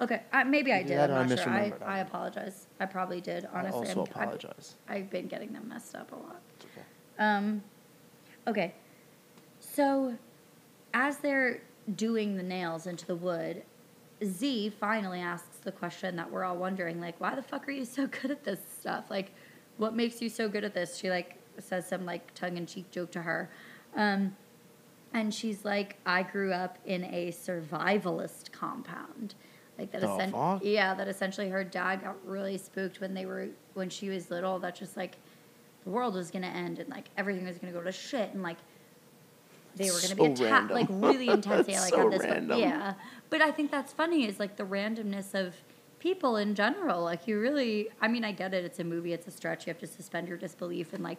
Okay. I, maybe I did. I'm or I not sure. I. I apologize. I probably did. I Honestly, also I'm- I've- apologize. I've been getting them messed up a lot. It's okay. Um, okay. So, as they're doing the nails into the wood, Zee finally asks the question that we're all wondering, like, why the fuck are you so good at this stuff? Like, what makes you so good at this? She like says some like tongue in cheek joke to her. Um, and she's like, I grew up in a survivalist compound. Like that essen- Yeah, that essentially her dad got really spooked when they were when she was little. That just like the world was gonna end and like everything was gonna go to shit and like they were gonna be attacked like really intense. Yeah, like so this random. yeah. But I think that's funny is like the randomness of people in general. Like you really I mean I get it, it's a movie, it's a stretch, you have to suspend your disbelief and like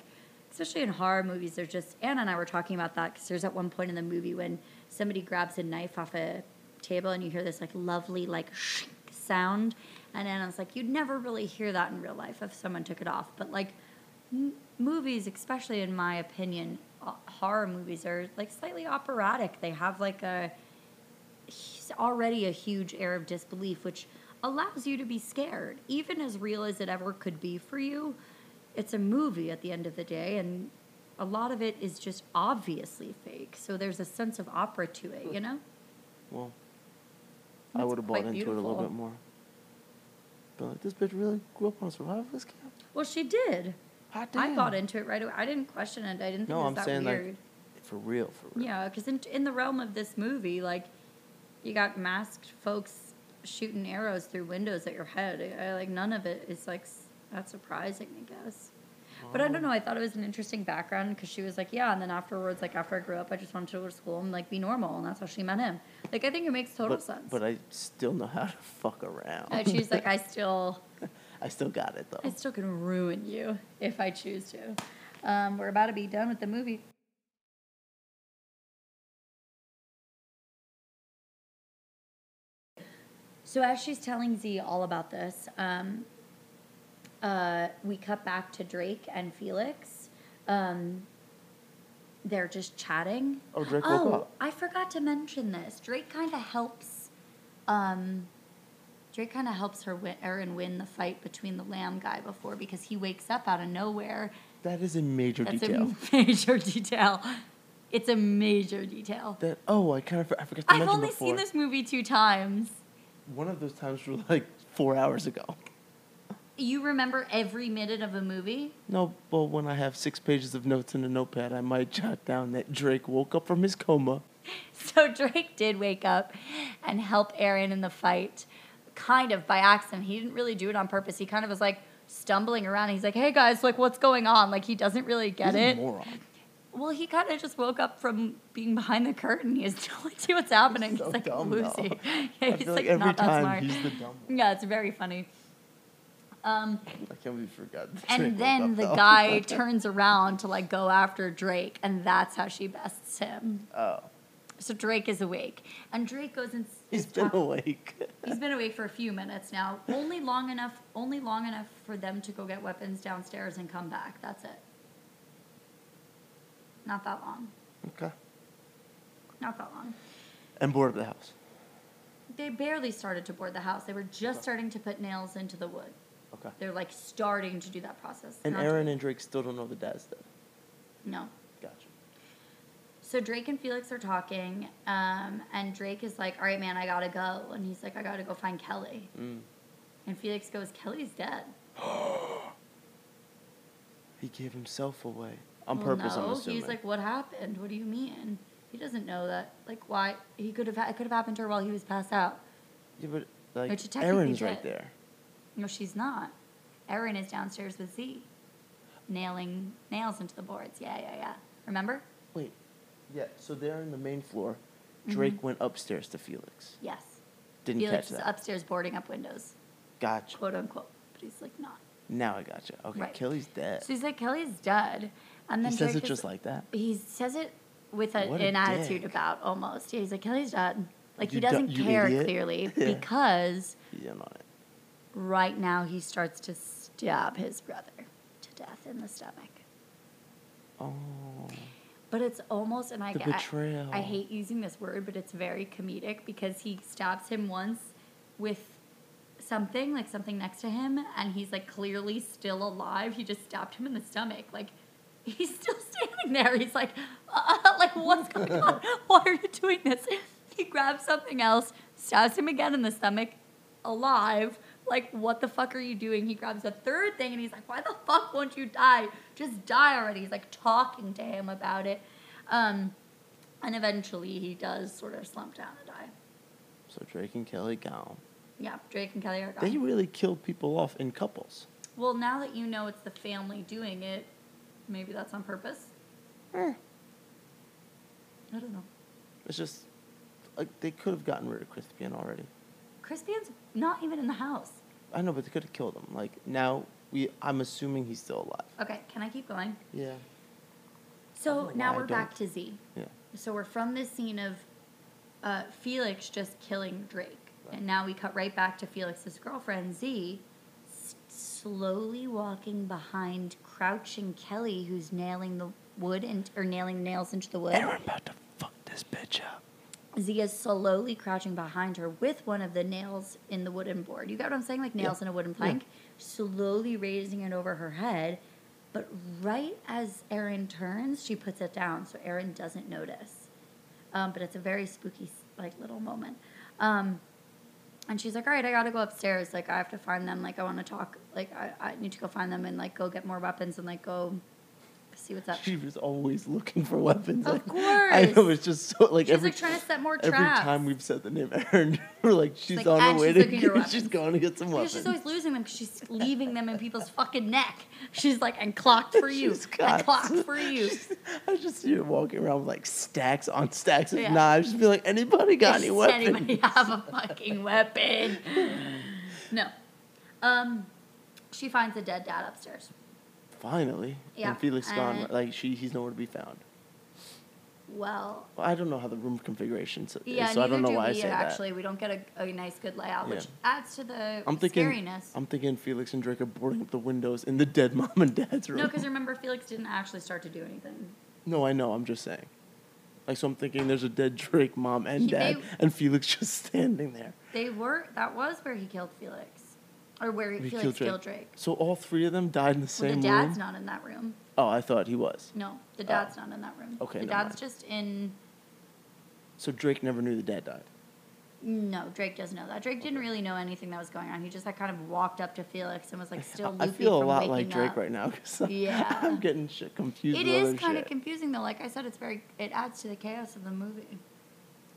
especially in horror movies there's just Anna and I were talking about that because there's at one point in the movie when somebody grabs a knife off a table and you hear this like lovely like shink sound and Anna's like you'd never really hear that in real life if someone took it off but like m- movies especially in my opinion uh, horror movies are like slightly operatic. They have like a he's already a huge air of disbelief which allows you to be scared. Even as real as it ever could be for you it's a movie at the end of the day and a lot of it is just obviously fake. So there's a sense of opera to it you know? Well, I would have bought quite into it a little bit more. But like, this bitch really grew up on a survivalist camp. well she did. Hot i damn. bought into it right away i didn't question it i didn't think No, it was I'm that saying weird like for real, for real. Yeah, because in, in the realm of this movie, like, you got masked folks shooting arrows through windows at your head. I, like, none of it is, like, that surprising, I guess. But I don't know. I thought it was an interesting background because she was like, yeah. And then afterwards, like, after I grew up, I just wanted to go to school and, like, be normal. And that's how she met him. Like, I think it makes total but, sense. But I still know how to fuck around. and she's like, I still, I still got it though. I still can ruin you if I choose to. Um, we're about to be done with the movie. So as she's telling Zee all about this, um, uh, we cut back to Drake and Felix. Um, they're just chatting. Oh, Drake woke oh, up. I forgot to mention this. Drake kind of helps. Um, Drake kind of helps her win, Erin win the fight between the lamb guy before because he wakes up out of nowhere. That is a major That's detail. a major detail. It's a major detail. that oh, I kind of I forgot to I've mention only before. seen this movie two times. One of those times were like four hours ago. You remember every minute of a movie? No, well, when I have six pages of notes in a notepad, I might jot down that Drake woke up from his coma. So Drake did wake up and help Erin in the fight, kind of by accident. He didn't really do it on purpose. He kind of was like stumbling around. He's like, "Hey guys, like what's going on?" Like he doesn't really get He's it. moron. Well, he kind of just woke up from being behind the curtain. He has no idea what's happening. so He's like dumb, woozy. Yeah, he's like, like every not that smart. he's the dumb one. Yeah, it's very funny. Um, I can't believe you forgot. and then the though. guy turns around to like go after Drake, and that's how she bests him. oh, So Drake is awake, and Drake goes and he's been awake. He's been awake for a few minutes now. Only long enough. Only long enough for them to go get weapons downstairs and come back. That's it. Not that long. okay. Not that long. And board the house. They barely started to board the house. They were just starting to put nails into the wood. Okay. They're like starting to do that process. And Not- Erin and Drake still don't know the dad's dead. No. So Drake and Felix are talking, um, and Drake is like, "All right, man, I gotta go," and he's like, "I gotta go find Kelly." Mm. And Felix goes, "Kelly's dead." He gave himself away on Well, purpose. no, I'm assuming. he's like, what happened? What do you mean? He doesn't know that. Like, why? He could have. Ha- it could have happened to her while he was passed out. yeah, but like Which Erin's right there. No, she's not. Erin is downstairs with Zee, nailing nails into the boards. Yeah, yeah, yeah. Remember? Yeah. So they're in the main floor. Mm-hmm. Drake went upstairs to Felix. Yes. Didn't Felix catch that. upstairs boarding up windows, Gotcha. quote unquote. But he's like not. Now I gotcha. Okay, Right. Kelly's dead. So he's like, Kelly's dead. And then he says Drake it is- just like that. he says it with a, an attitude dick. about almost. Yeah, he's like, Kelly's dead. Like he You du- doesn't care idiot. clearly Yeah. because He's in on it. right now he starts to stab his brother to death in the stomach. Oh. But it's almost, and I, The I- I, hate using this word, but it's very comedic because he stabs him once with something, like something next to him, and he's like clearly still alive. He just stabbed him in the stomach. Like, he's still standing there. He's like, uh, like, what's going on? Why are you doing this? He grabs something else, stabs him again in the stomach, alive. Like, what the fuck are you doing? He grabs a third thing and he's like, why the fuck won't you die? Just die already. He's like talking to him about it. Um, and eventually he does sort of slump down and die. So Drake and Kelly gone. Yeah, Drake and Kelly are gone. They really killed people off in couples. well, now that you know it's the family doing it, maybe that's on purpose. Eh. I don't know. It's just like they could have gotten rid of Crispian already. Crispian's not even in the house. I know, but they could have killed him. Like now, we. I'm assuming he's still alive. Okay, can I keep going? Yeah. So now we're back to Zee. Yeah. So we're from this scene of uh, Felix just killing Drake, Right. and now we cut right back to Felix's girlfriend Zee, s- slowly walking behind crouching Kelly, who's nailing the wood and or nailing nails into the wood. Erin about to fuck this bitch up. Zee is slowly crouching behind her with one of the nails in the wooden board. You got what I'm saying? Like Yeah. nails in a wooden Yeah. plank. Slowly raising it over her head. But right as Erin turns, she puts it down so Erin doesn't notice. Um, but it's a very spooky, like, little moment. Um, and she's like, all right, I gotta go upstairs. Like, I have to find them. Like, I wanna talk. Like, I, I need to go find them and, like, go get more weapons and, like, go see what's up. She was always looking for weapons. Of like, I know course. it's just so like She's, every like, trying to set more every traps. time we've said the name Erin, we're like she's like, on her way she's to get, she's going to get some weapons. she's always losing them because she's leaving them in people's fucking neck. She's like, and clocked for you. And clocked for you. I just see her walking around with like stacks on stacks of Yeah. knives. Just be like, anybody got any Does weapons? anybody have a fucking weapon? No. Um, she finds a dead dad upstairs. Finally, Yeah, and Felix gone. and- Like she, he's nowhere to be found. Well, Well, I don't know how the room configuration is, yeah, so I don't know do why I we say actually. We don't get a, a nice, good layout, which adds to the that. I'm thinking, scariness. I'm thinking Felix and Drake are boarding up the windows in the dead mom and dad's room. no, because remember, Felix didn't actually start to do anything. No, I know. I'm just saying. Like, so I'm thinking there's a dead Drake mom and He- dad, they- and Felix just standing there. They were, that was where he killed Felix. Or where He Felix killed killed Drake. Drake. So all three of them died in the Well, same the dad's room. not in that room. Oh, I thought he was. No, the Oh. dad's not in that room. Okay, the dad's mind. just in. So Drake never knew the dad died. No, Drake doesn't know that. Drake didn't really know anything that was going on. He just like kind of walked up to Felix and was like still loopy I feel a lot like Drake up. right now because Yeah. I'm getting shit confused. It is kind of confusing though. Like I said, it's very. It adds to the chaos of the movie.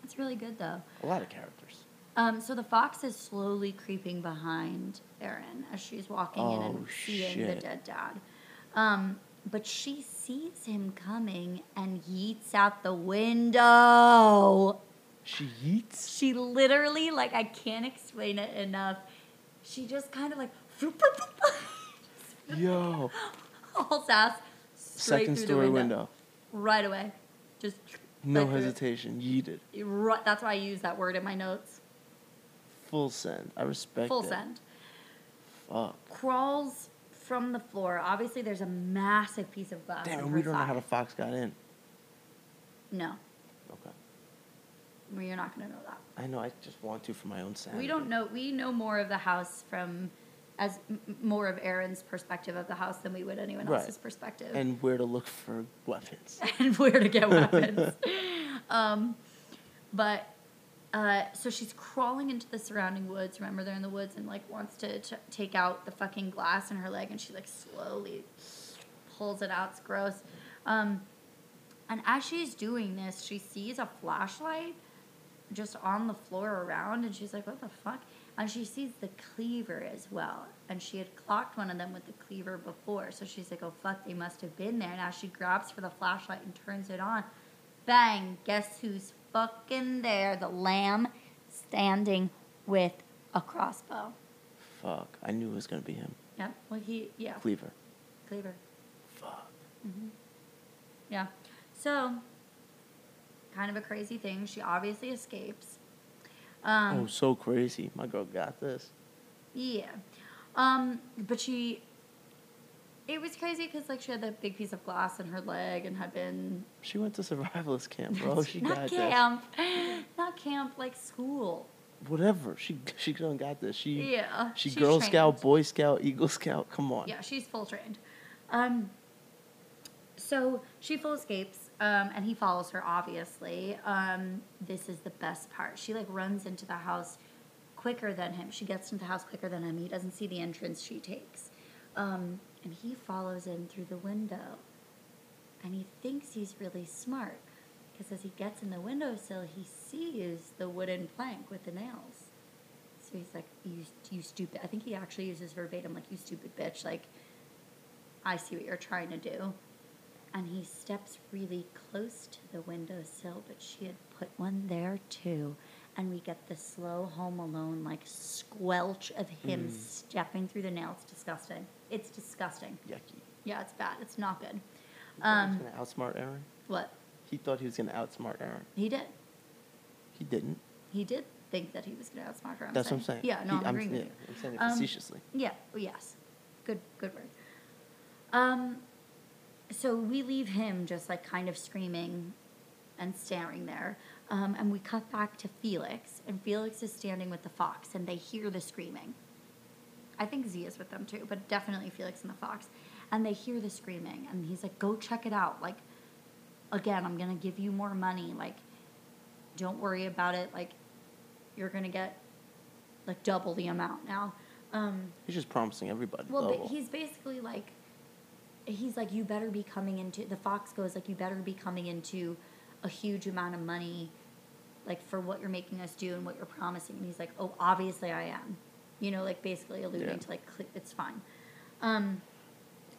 It's really good though. a lot of characters. Um, so the fox is slowly creeping behind Erin as she's walking in and Oh, seeing the dead dad. Um, but she sees him coming and yeets out the window. She eats. She literally, like, I can't explain it enough. She just kind of like, Yo, hauls ass straight second through story the window. window. Right away. Just No right hesitation. Yeeted. Right, that's why I use that word in my notes. Full send. I respect Full it. send. Fuck. Crawls from the floor. Obviously, there's a massive piece of glass. Damn, and her we don't know how the fox got in. No, Okay. well, you're not going to know that. I know. I just want to for my own sanity. We don't know. We know more of the house from, as m- m- more of Erin's perspective of the house than we would anyone Right. else's perspective. And where to look for weapons. and where to get weapons. um, but uh, so she's crawling into the surrounding woods. Remember, they're in the woods and like wants to t- take out the fucking glass in her leg, and she like slowly pulls it out. It's gross. Um, and as she's doing this, she sees a flashlight just on the floor around, and she's like, "What the fuck?" And she sees the cleaver as well, and she had clocked one of them with the cleaver before, so she's like, "Oh fuck, they must have been there." Now she grabs for the flashlight and turns it on. Bang! Guess who's fucking there? The lamb standing with a crossbow. Fuck. I knew it was gonna be him. Yep. Well, he yeah, Cleaver. cleaver. Fuck. Mhm. Yeah. So, kind of a crazy thing. She obviously escapes. Um, oh, so crazy. My girl got this. Yeah. Um, but she. It was crazy because like she had that big piece of glass in her leg and had been. She went to survivalist camp, bro. She not got camp, not camp like school. Whatever. She she done got this. She Yeah. she she's Girl trained. Scout, Boy Scout, Eagle Scout. Come on. Yeah, she's full trained. Um, so she full escapes, um, and he follows her. Obviously, um, this is the best part. She like runs into the house quicker than him. She gets into the house quicker than him. He doesn't see the entrance she takes, um, and he follows in through the window. And he thinks he's really smart because as he gets in the windowsill, he sees the wooden plank with the nails. So he's like, "You, you stupid!" I think he actually uses verbatim, like, "You stupid bitch!" Like, I see what you're trying to do. And he steps really close to the windowsill, but she had put one there too. And we get the slow Home Alone like squelch of him Mm. stepping through the nails. Disgusting. It's disgusting. Yucky. Yeah, it's bad. It's not good. He thought Um, he was gonna outsmart Erin. What? He thought he was gonna outsmart Erin. He did. He didn't. He did think that he was going to outsmart her. I'm That's what I'm saying. Yeah, no, He- I'm agreeing yeah, with you. I'm saying it Um, facetiously. Yeah. oh, Yes. Good. Good word. Um, so we leave him just like kind of screaming and staring there, um, and we cut back to Felix, and Felix is standing with the fox, and they hear the screaming. I think Zee is with them too, but definitely Felix and the fox, and they hear the screaming, and he's like, "Go check it out." Like, again, I'm gonna give you more money. Like, don't worry about it. Like, you're gonna get like double the amount now. Um, He's just promising everybody. well, double. he's basically like, he's like, you better be coming into the fox goes like, you better be coming into a huge amount of money, like for what you're making us do and what you're promising. And he's like, oh, obviously I am, you know, like basically alluding Yeah. to like it's fine. Um,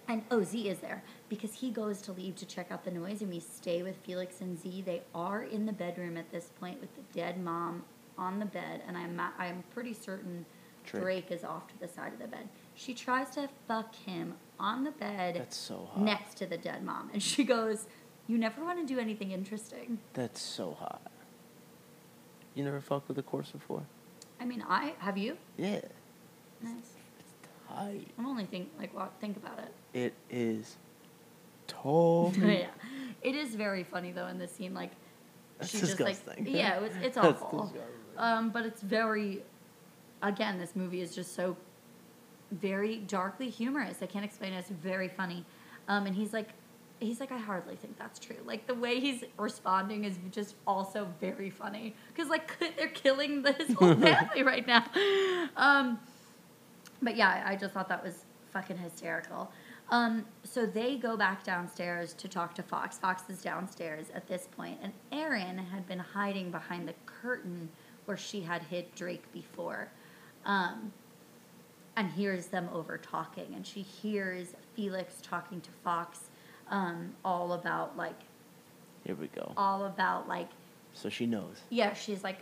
and oh, Zee is there because he goes to leave to check out the noise, and we stay with Felix and Zee. They are in the bedroom at this point with the dead mom on the bed, and I'm I'm pretty certain Drake. Drake is off to the side of the bed. She tries to fuck him on the bed That's so hot. next to the dead mom, and she goes, "You never want to do anything interesting." That's so hot. You never fucked with a corpse before? I mean, I have you. Yeah. Nice. It's tight. I'm only think like what think about it. It is tall. yeah, it is very funny though in this scene. Like That's she just disgusting. like yeah, it was, it's awful. Um, but it's very, again, this movie is just so very darkly humorous. I can't explain it. It's very funny. Um, and he's like, he's like, I hardly think that's true. Like the way he's responding is just also very funny because like they're killing the- his whole family right now. Um, but yeah, I just thought that was fucking hysterical. Um, so they go back downstairs to talk to Fox. Fox is downstairs at this point, and Erin had been hiding behind the curtain where she had hid Drake before, um, and hears them over talking. And she hears Felix talking to Fox um, all about like Here we go. all about like So she knows. yeah, she's like,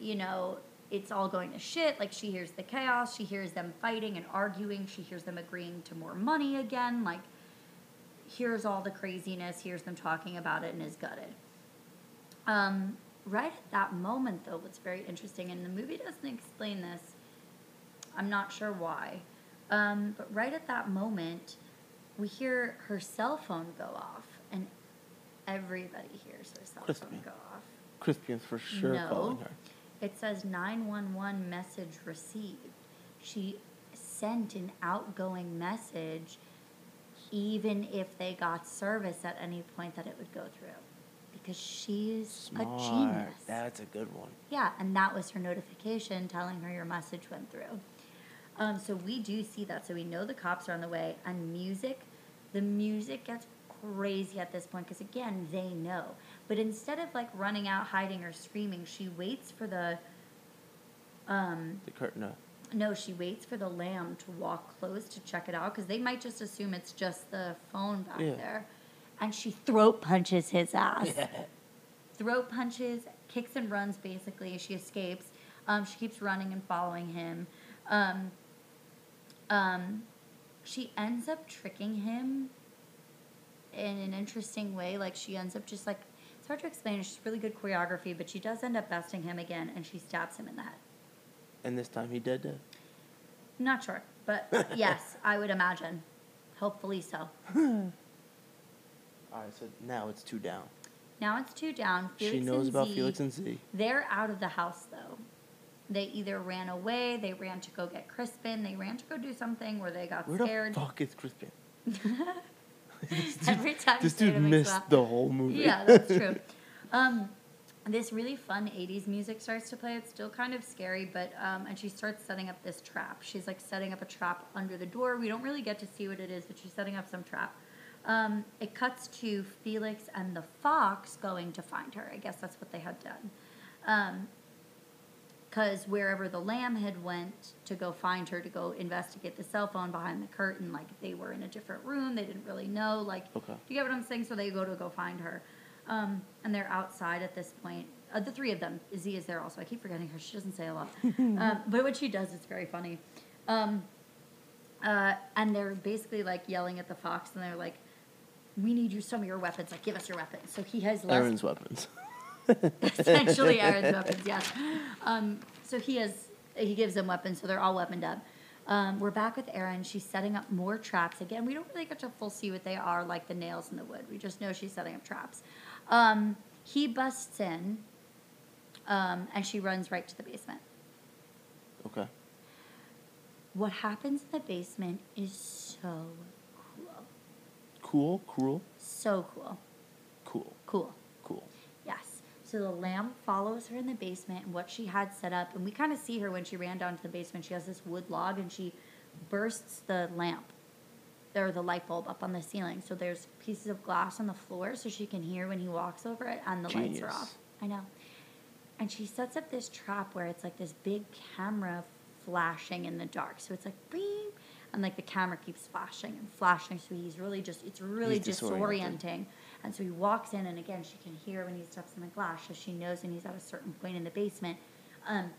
you know, it's all going to shit. Like she hears the chaos, she hears them fighting and arguing, she hears them agreeing to more money again. Like, hears all the craziness, hears them talking about it, and is gutted. Um, right at that moment, though, what's very interesting, and the movie doesn't explain this. I'm not sure why, um, but right at that moment, we hear her cell phone go off, and everybody hears her cell Crispy. phone go off. Crispian's for sure No. calling her. It says 911 message received. She sent an outgoing message even if they got service at any point that it would go through. Because she's Smart. a genius. That's a good one. Yeah, and that was her notification telling her your message went through. Um, so we do see that. So we know the cops are on the way, and music The music gets crazy at this point because again they know. But instead of like running out, hiding, or screaming, she waits for the. Um, The curtain up. no, she waits for the lamb to walk close to check it out because they might just assume it's just the phone back Yeah. there. And she throat punches his ass. Throat punches, kicks and runs basically. She escapes. Um, she keeps running and following him. Um, um, she ends up tricking him in an interesting way. Like she ends up just like it's hard to explain. It's just really good choreography, but she does end up besting him again, and she stabs him in the head. And this time he dead. Not sure, but yes, I would imagine. Hopefully so. All right, so now it's two down. Now it's two down. Felix she knows about Zee, Felix and Zee. They're out of the house though. They either ran away, they ran to go get Crispian, they ran to go do something where they got Where scared. the fuck is Crispian? this dude, Every time this dude it makes me missed laugh. the whole movie. Yeah, that's true. Um, this really fun 80s music starts to play. It's still kind of scary, but, um, and she starts setting up this trap. She's like setting up a trap under the door. We don't really get to see what it is, but she's setting up some trap. Um, it cuts to Felix and the fox going to find her. I guess that's what they had done. Um, because wherever the lamb had went to go find her to go investigate the cell phone behind the curtain like they were in a different room they didn't really know like Okay. do you get what i'm saying? So they go to go find her. Um, and they're outside at this point. Uh, the three of them Zee is there also i keep forgetting her she doesn't say a lot. Um, but what she does is very funny. Um, uh, and they're basically like yelling at the fox and they're like we need you some of your weapons like give us your weapons. So he has less Erin's weapons. essentially Erin's weapons, yes. Um, so he has he gives them weapons, so they're all weaponed up. Um, we're back with Aaron. She's setting up more traps. Again, we don't really get to full see what they are, like the nails in the wood. We just know she's setting up traps. Um, he busts in, um, and she runs right to the basement. Okay. What happens in the basement is so cool. Cool, cruel, So cool. cool, Cool. So the lamb follows her in the basement and what she had set up, and we kind of see her when she ran down to the basement. She has this wood log and she bursts the lamp or the light bulb up on the ceiling. So there's pieces of glass on the floor so she can hear when he walks over it, and the lights are off. I know. And she sets up this trap where it's like this big camera flashing in the dark. So it's like bing, and like the camera keeps flashing and flashing. So he's really just, it's really He's disoriented. disorienting. And so he walks in, and again, she can hear when he steps in the glass. So she knows when he's at a certain point in the basement. Um,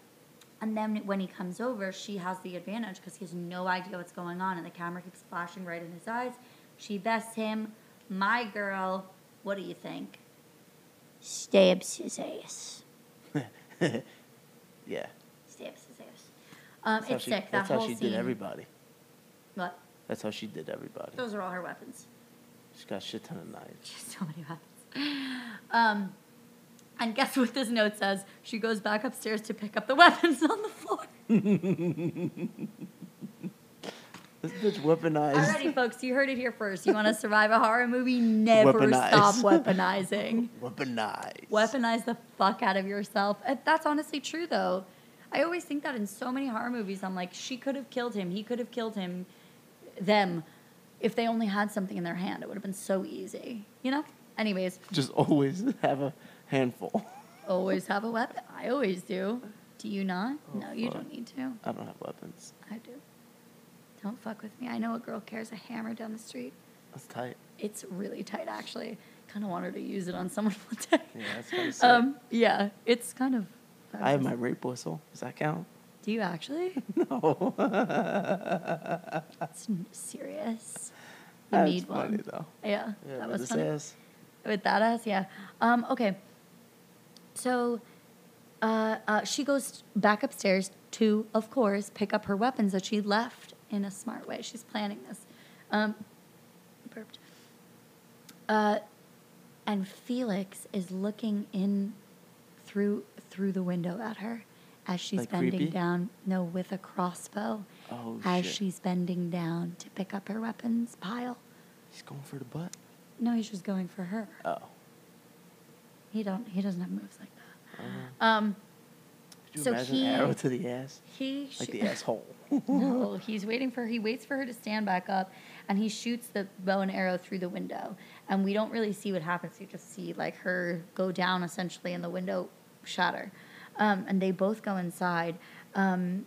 and then when he comes over, she has the advantage because he has no idea what's going on, and the camera keeps flashing right in his eyes. She bests him. My girl, what do you think? Stabs his ass. Yeah. Stabs his ass. Um, That's it's she, sick. That That's how whole she scene. did everybody. What? That's how she did everybody. Those are all her weapons. She's got a shit ton of knives. She has so many weapons. Um, and guess what this note says? She goes back upstairs to pick up the weapons on the floor. This bitch weaponized. Alrighty, folks, you heard it here first. You want to survive a horror movie? Never Weaponize. stop weaponizing. Weaponized. Weaponize the fuck out of yourself. Uh, That's honestly true, though. I always think that in so many horror movies. I'm like, she could have killed him. He could have killed him. Them, if they only had something in their hand, it would have been so easy. You know. Anyways, Just always have a handful. always have a weapon. I always do. Do you not? Oh, no, you fuck. don't need to. I don't have weapons. I do. Don't fuck with me. I know a girl carries a hammer down the street. That's tight. It's really tight, actually. Kind of want her to use it on someone one day. Yeah, that's kind of sick. Um, yeah, it's kind of. I have my rape whistle. Does that count? Do you actually? No. It's serious. You That's need funny one. though. Yeah, Yeah, that was funny. ass. With that ass, yeah. Um, okay. So, uh, uh, she goes back upstairs to, of course, pick up her weapons that she left in a smart way. She's planning this. Um, burped. Uh, and Felix is looking in through through the window at her as she's Like bending creepy? down. No, with a crossbow. Oh as shit. she's bending down to pick up her weapons pile. He's going for the butt. No, he's just going for her. Oh. He don't. He doesn't have moves like that. Uh, Um, could you So imagine he- arrow to the ass? he Like sh- the asshole. no, he's waiting for. He waits for her to stand back up, and he shoots the bow and arrow through the window. And we don't really see what happens. You just see like her go down essentially and the window shatter. Um, and they both go inside. Um,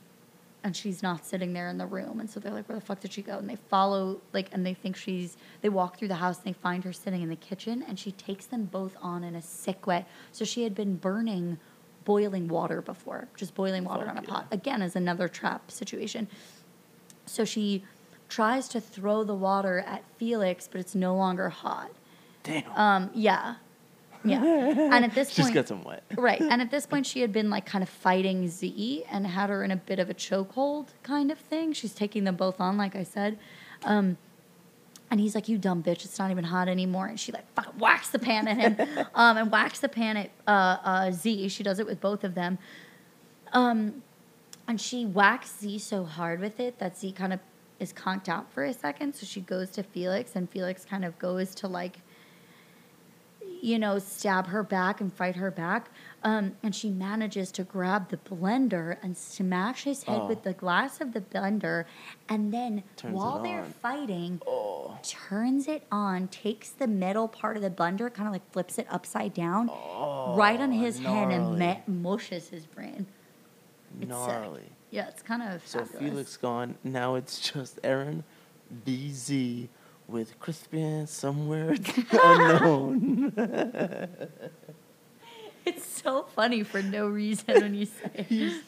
and she's not sitting there in the room. And so they're like, where the fuck did she go? And they follow, like, and they think she's, they walk through the house and they find her sitting in the kitchen and she takes them both on in a sick way. So she had been burning boiling water before, just boiling water on a pot. Again, is another trap situation. So she tries to throw the water at Felix, but it's no longer hot. Damn. Um, yeah. Yeah. And at this She's point, got some wet. right. And at this point, she had been like kind of fighting Zee and had her in a bit of a chokehold kind of thing. She's taking them both on, like I said. Um, and he's like, "You dumb bitch! It's not even hot anymore." And she like fucking whacks the pan at him, um, and whacks the pan at uh, uh, Zee. She does it with both of them, um, and she whacks Zee so hard with it that Zee kind of is conked out for a second. So she goes to Felix, and Felix kind of goes to like you know, stab her back and fight her back. Um, and she manages to grab the blender and smash his head Oh. with the glass of the blender. And then Turns while they're fighting, Oh. turns it on, takes the metal part of the blender, kind of like flips it upside down, right on his head and Oh, me- mushes his brain. It's sick. Gnarly. Yeah, it's kind of So fabulous. Felix gone. Now it's just Erin, BZ, with Crispian somewhere unknown. It's so funny for no reason when you say it. He's,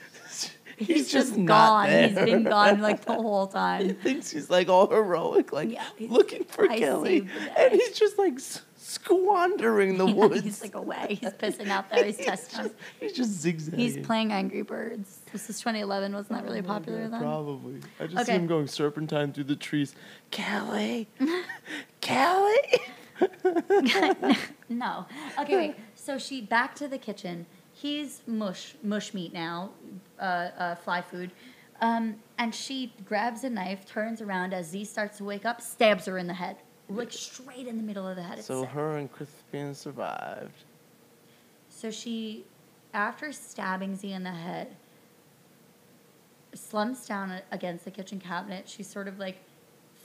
He's, just, not gone. He's been gone like the whole time. He thinks he's like all heroic, like Yeah, looking for I Kelly, and he's just like s- squandering the Yeah, woods. he's like away. He's pissing out there. He's testing just, he's just zigzagging. He's playing Angry Birds. This is 2011. Wasn't that really Oh popular God, then? Probably. I just see him going serpentine through the trees. Kelly, Kelly. No. Okay, wait. So she back to the kitchen. He's mush mush meat now, uh, uh, fly food. Um, and she grabs a knife, turns around as Zee starts to wake up, stabs her in the head, like straight in the middle of the head. So her and Crispian survived. So she, after stabbing Zee in the head, slumps down against the kitchen cabinet. She's sort of like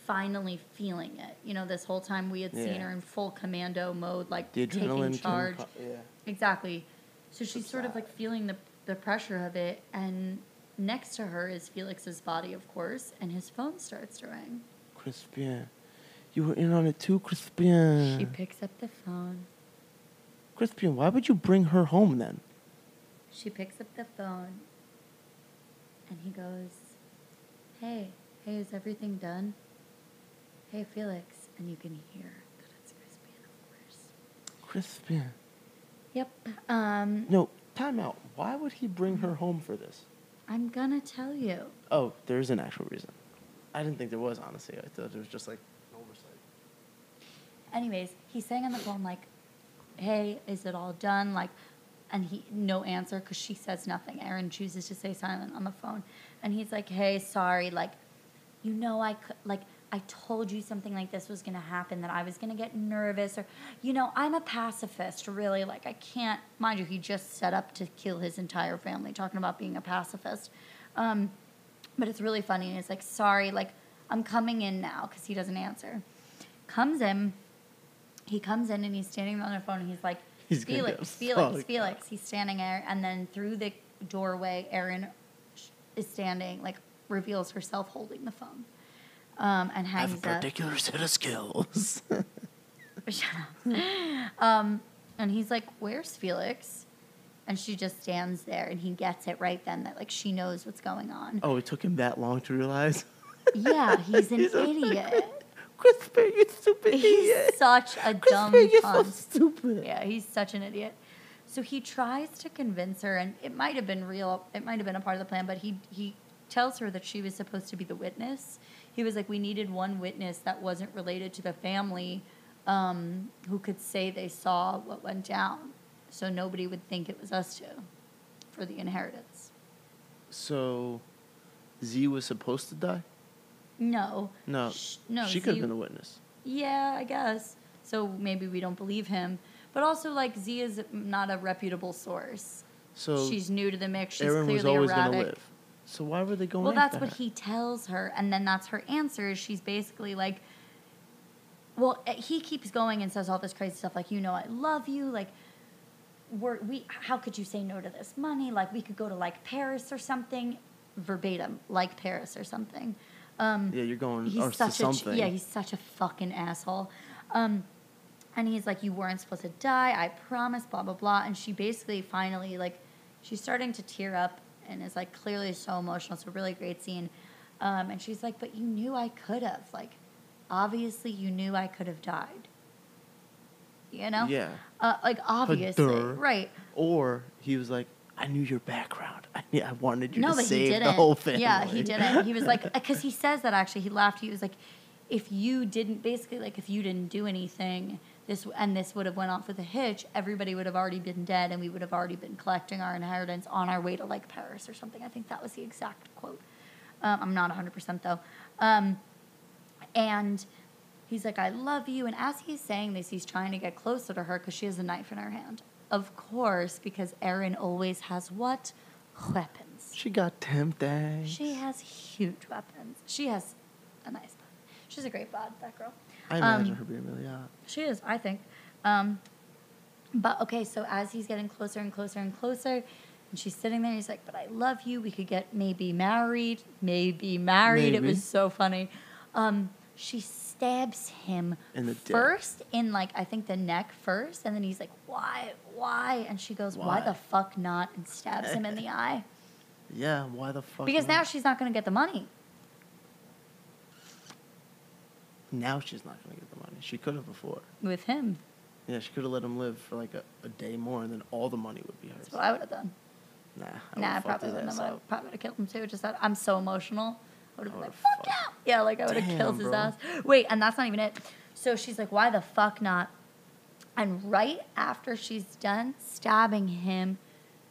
finally feeling it. You know, this whole time we had seen her in full commando mode, like taking charge. pro- yeah. Exactly. So she's sort of like feeling the, the pressure of it. And next to her is Felix's body, of course, and his phone starts to ring. Crispian. You were in on it too, Crispian. She picks up the phone. Crispian, why would you bring her home then? She picks up the phone and he goes, Hey, hey, is everything done? Hey, Felix. And you can hear that it's Crispian, of course. Crispian. Yep. Um, No, time out. Why would he bring her home for this? I'm gonna tell you. Oh, there's an actual reason. I didn't think there was, honestly. I thought it was just like. Anyways, he's saying on the phone, like, Hey, is it all done? Like, and he, no answer because she says nothing. Erin chooses to stay silent on the phone. And he's like, Hey, sorry. Like, you know, I could, like, I told you something like this was going to happen, that I was going to get nervous, or, you know, I'm a pacifist, really. Like, I can't, mind you, he just set up to kill his entire family, talking about being a pacifist. Um, but it's really funny. And it's like, sorry, like, I'm coming in now because he doesn't answer. Comes in, he comes in and he's standing on the phone and he's like, He's Felix, Felix, Felix. He's standing there, and then through the doorway, Erin is standing, like, reveals herself holding the phone. Um, and I have a hangs up. particular set of skills. Shut up. Um, and he's like, "Where's Felix?" And she just stands there, and he gets it right then that like she knows what's going on. oh, it took him that long to realize? Yeah, he's an He's idiot. Crispian, you stupid He's idiot. such a dumb Crispian, you're so stupid. Yeah, he's such an idiot. So he tries to convince her, and it might have been real. It might have been a part of the plan, but he he tells her that she was supposed to be the witness. He was like, we needed one witness that wasn't related to the family, um, who could say they saw what went down, so nobody would think it was us two, for the inheritance. So, Zee was supposed to die? No. No. Sh- no. She could have been a witness. Yeah, I guess. So maybe we don't believe him. But also, like, Zee is not a reputable source. So, she's new to the mix. She's Erin clearly was always erratic. going to live. So, why were they going Well, that's what her? he tells her, and then that's her answer. She's basically like, well, eh, he keeps going and says all this crazy stuff like, you know, I love you. Like, we're, we, how could you say no to this money? Like, we could go to like Paris or something, verbatim, like Paris or something. Um, Yeah, you're going he's such a something. yeah, he's such a fucking asshole. Um, and he's like, you weren't supposed to die. I promise. Blah blah blah. And she basically finally like, she's starting to tear up and is like clearly so emotional. It's a really great scene. Um, and she's like, but you knew I could have. Like, obviously you knew I could have died. You know? Yeah. Uh, like obviously, right? Or he was like, I knew your background. Knew, I wanted you No, to but he save didn't. the whole family. Yeah, he didn't. He was like, because he says that actually. He laughed. He was like, if you didn't, basically, like if you didn't do anything, this and this would have went off with a hitch. Everybody would have already been dead, and we would have already been collecting our inheritance on our way to like Paris or something. I think that was the exact quote. Um, I'm not 100 percent though. Um, and he's like, I love you. And as he's saying this, he's trying to get closer to her because she has a knife in her hand. Of course, because Erin always has what? Weapons. She got tempted. She has huge weapons. She has a nice body. She's a great bod, that girl. I imagine Um, her being really hot. She is, I think. Um, but okay, so as he's getting closer and closer and closer, and she's sitting there, he's like, But I love you. We could get maybe married. Maybe married. It was so funny. Um, she stabs him In the dick. first in like I think the neck first, and then he's like, Why? Why? And she goes, Why, Why? the fuck not? and stabs him in the eye. Yeah, why the fuck? Because not? now she's not gonna get the money. now she's not gonna get the money. She could have before. With him. Yeah, she could have let him live for like a, a day more, and then all the money would be hers. That's what I would have done. Nah, I nah, I probably wouldn't have. I probably would have killed him too. Just that I'm so emotional. I would have been like, fuck fucked- yeah. Like I would have killed his bro. ass. Wait, and that's not even it. So she's like, why the fuck not? And right after she's done stabbing him,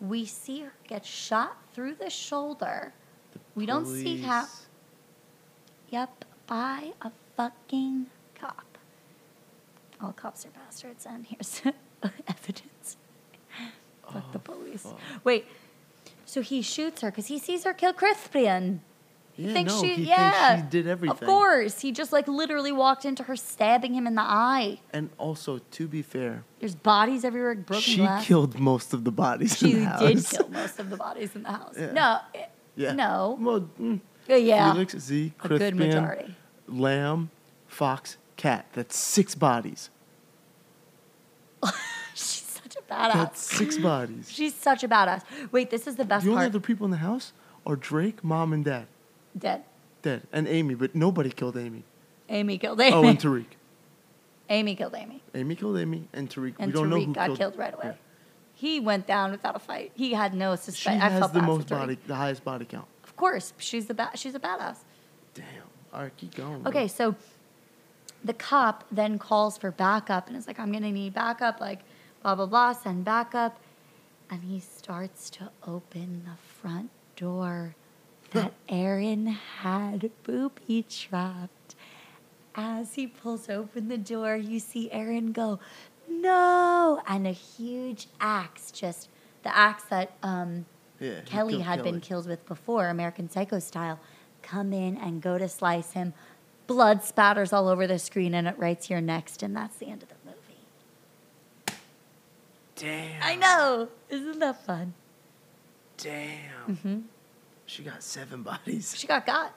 we see her get shot through the shoulder. The We don't see how. Yep, by a fucking cop. All cops are bastards, and here's evidence. Fuck the Oh, police. fuck. Wait, so he shoots her because he sees her kill Crispian. He Yeah, thinks no, she, he thinks yeah, she did everything. Of course, he just like literally walked into her, stabbing him in the eye. And also, to be fair, There's bodies everywhere, broken she glass. killed most of the bodies She in the house. did kill most of the bodies in the house. Yeah. No, Yeah. no, Well, mm, Uh, yeah, Felix, Zee, a good Crispian, majority. Lamb, Fox, Cat. That's six bodies. She's such a badass. That's six bodies. She's such a badass. Wait, this is the best the only part. other people in the house are Drake, Mom, and Dad. Dead. Dead. And Aimee, but nobody killed Aimee. Aimee killed Aimee. Oh, and Tariq. Aimee killed Aimee. Aimee killed Aimee, and Tariq. And we don't know Tariq who got killed, killed right away. Yeah. He went down without a fight. He had no She. I has felt the most body, the highest body count. Of course, she's the ba- she's a badass. Damn. All right, keep going. bro. Okay, so the cop then calls for backup and is like, I'm gonna need backup, like blah blah blah, send backup. And he starts to open the front door that Erin had booby trapped. As he pulls open the door, you see Erin go, No! And a huge axe, just the axe that um, Yeah, Kelly killed had been killed with before, American Psycho style, come in and go to slice him. Blood spatters all over the screen, and it writes here next, and that's the end of the movie. Damn. I know, isn't that fun? Damn. hmm She got seven bodies. She got got.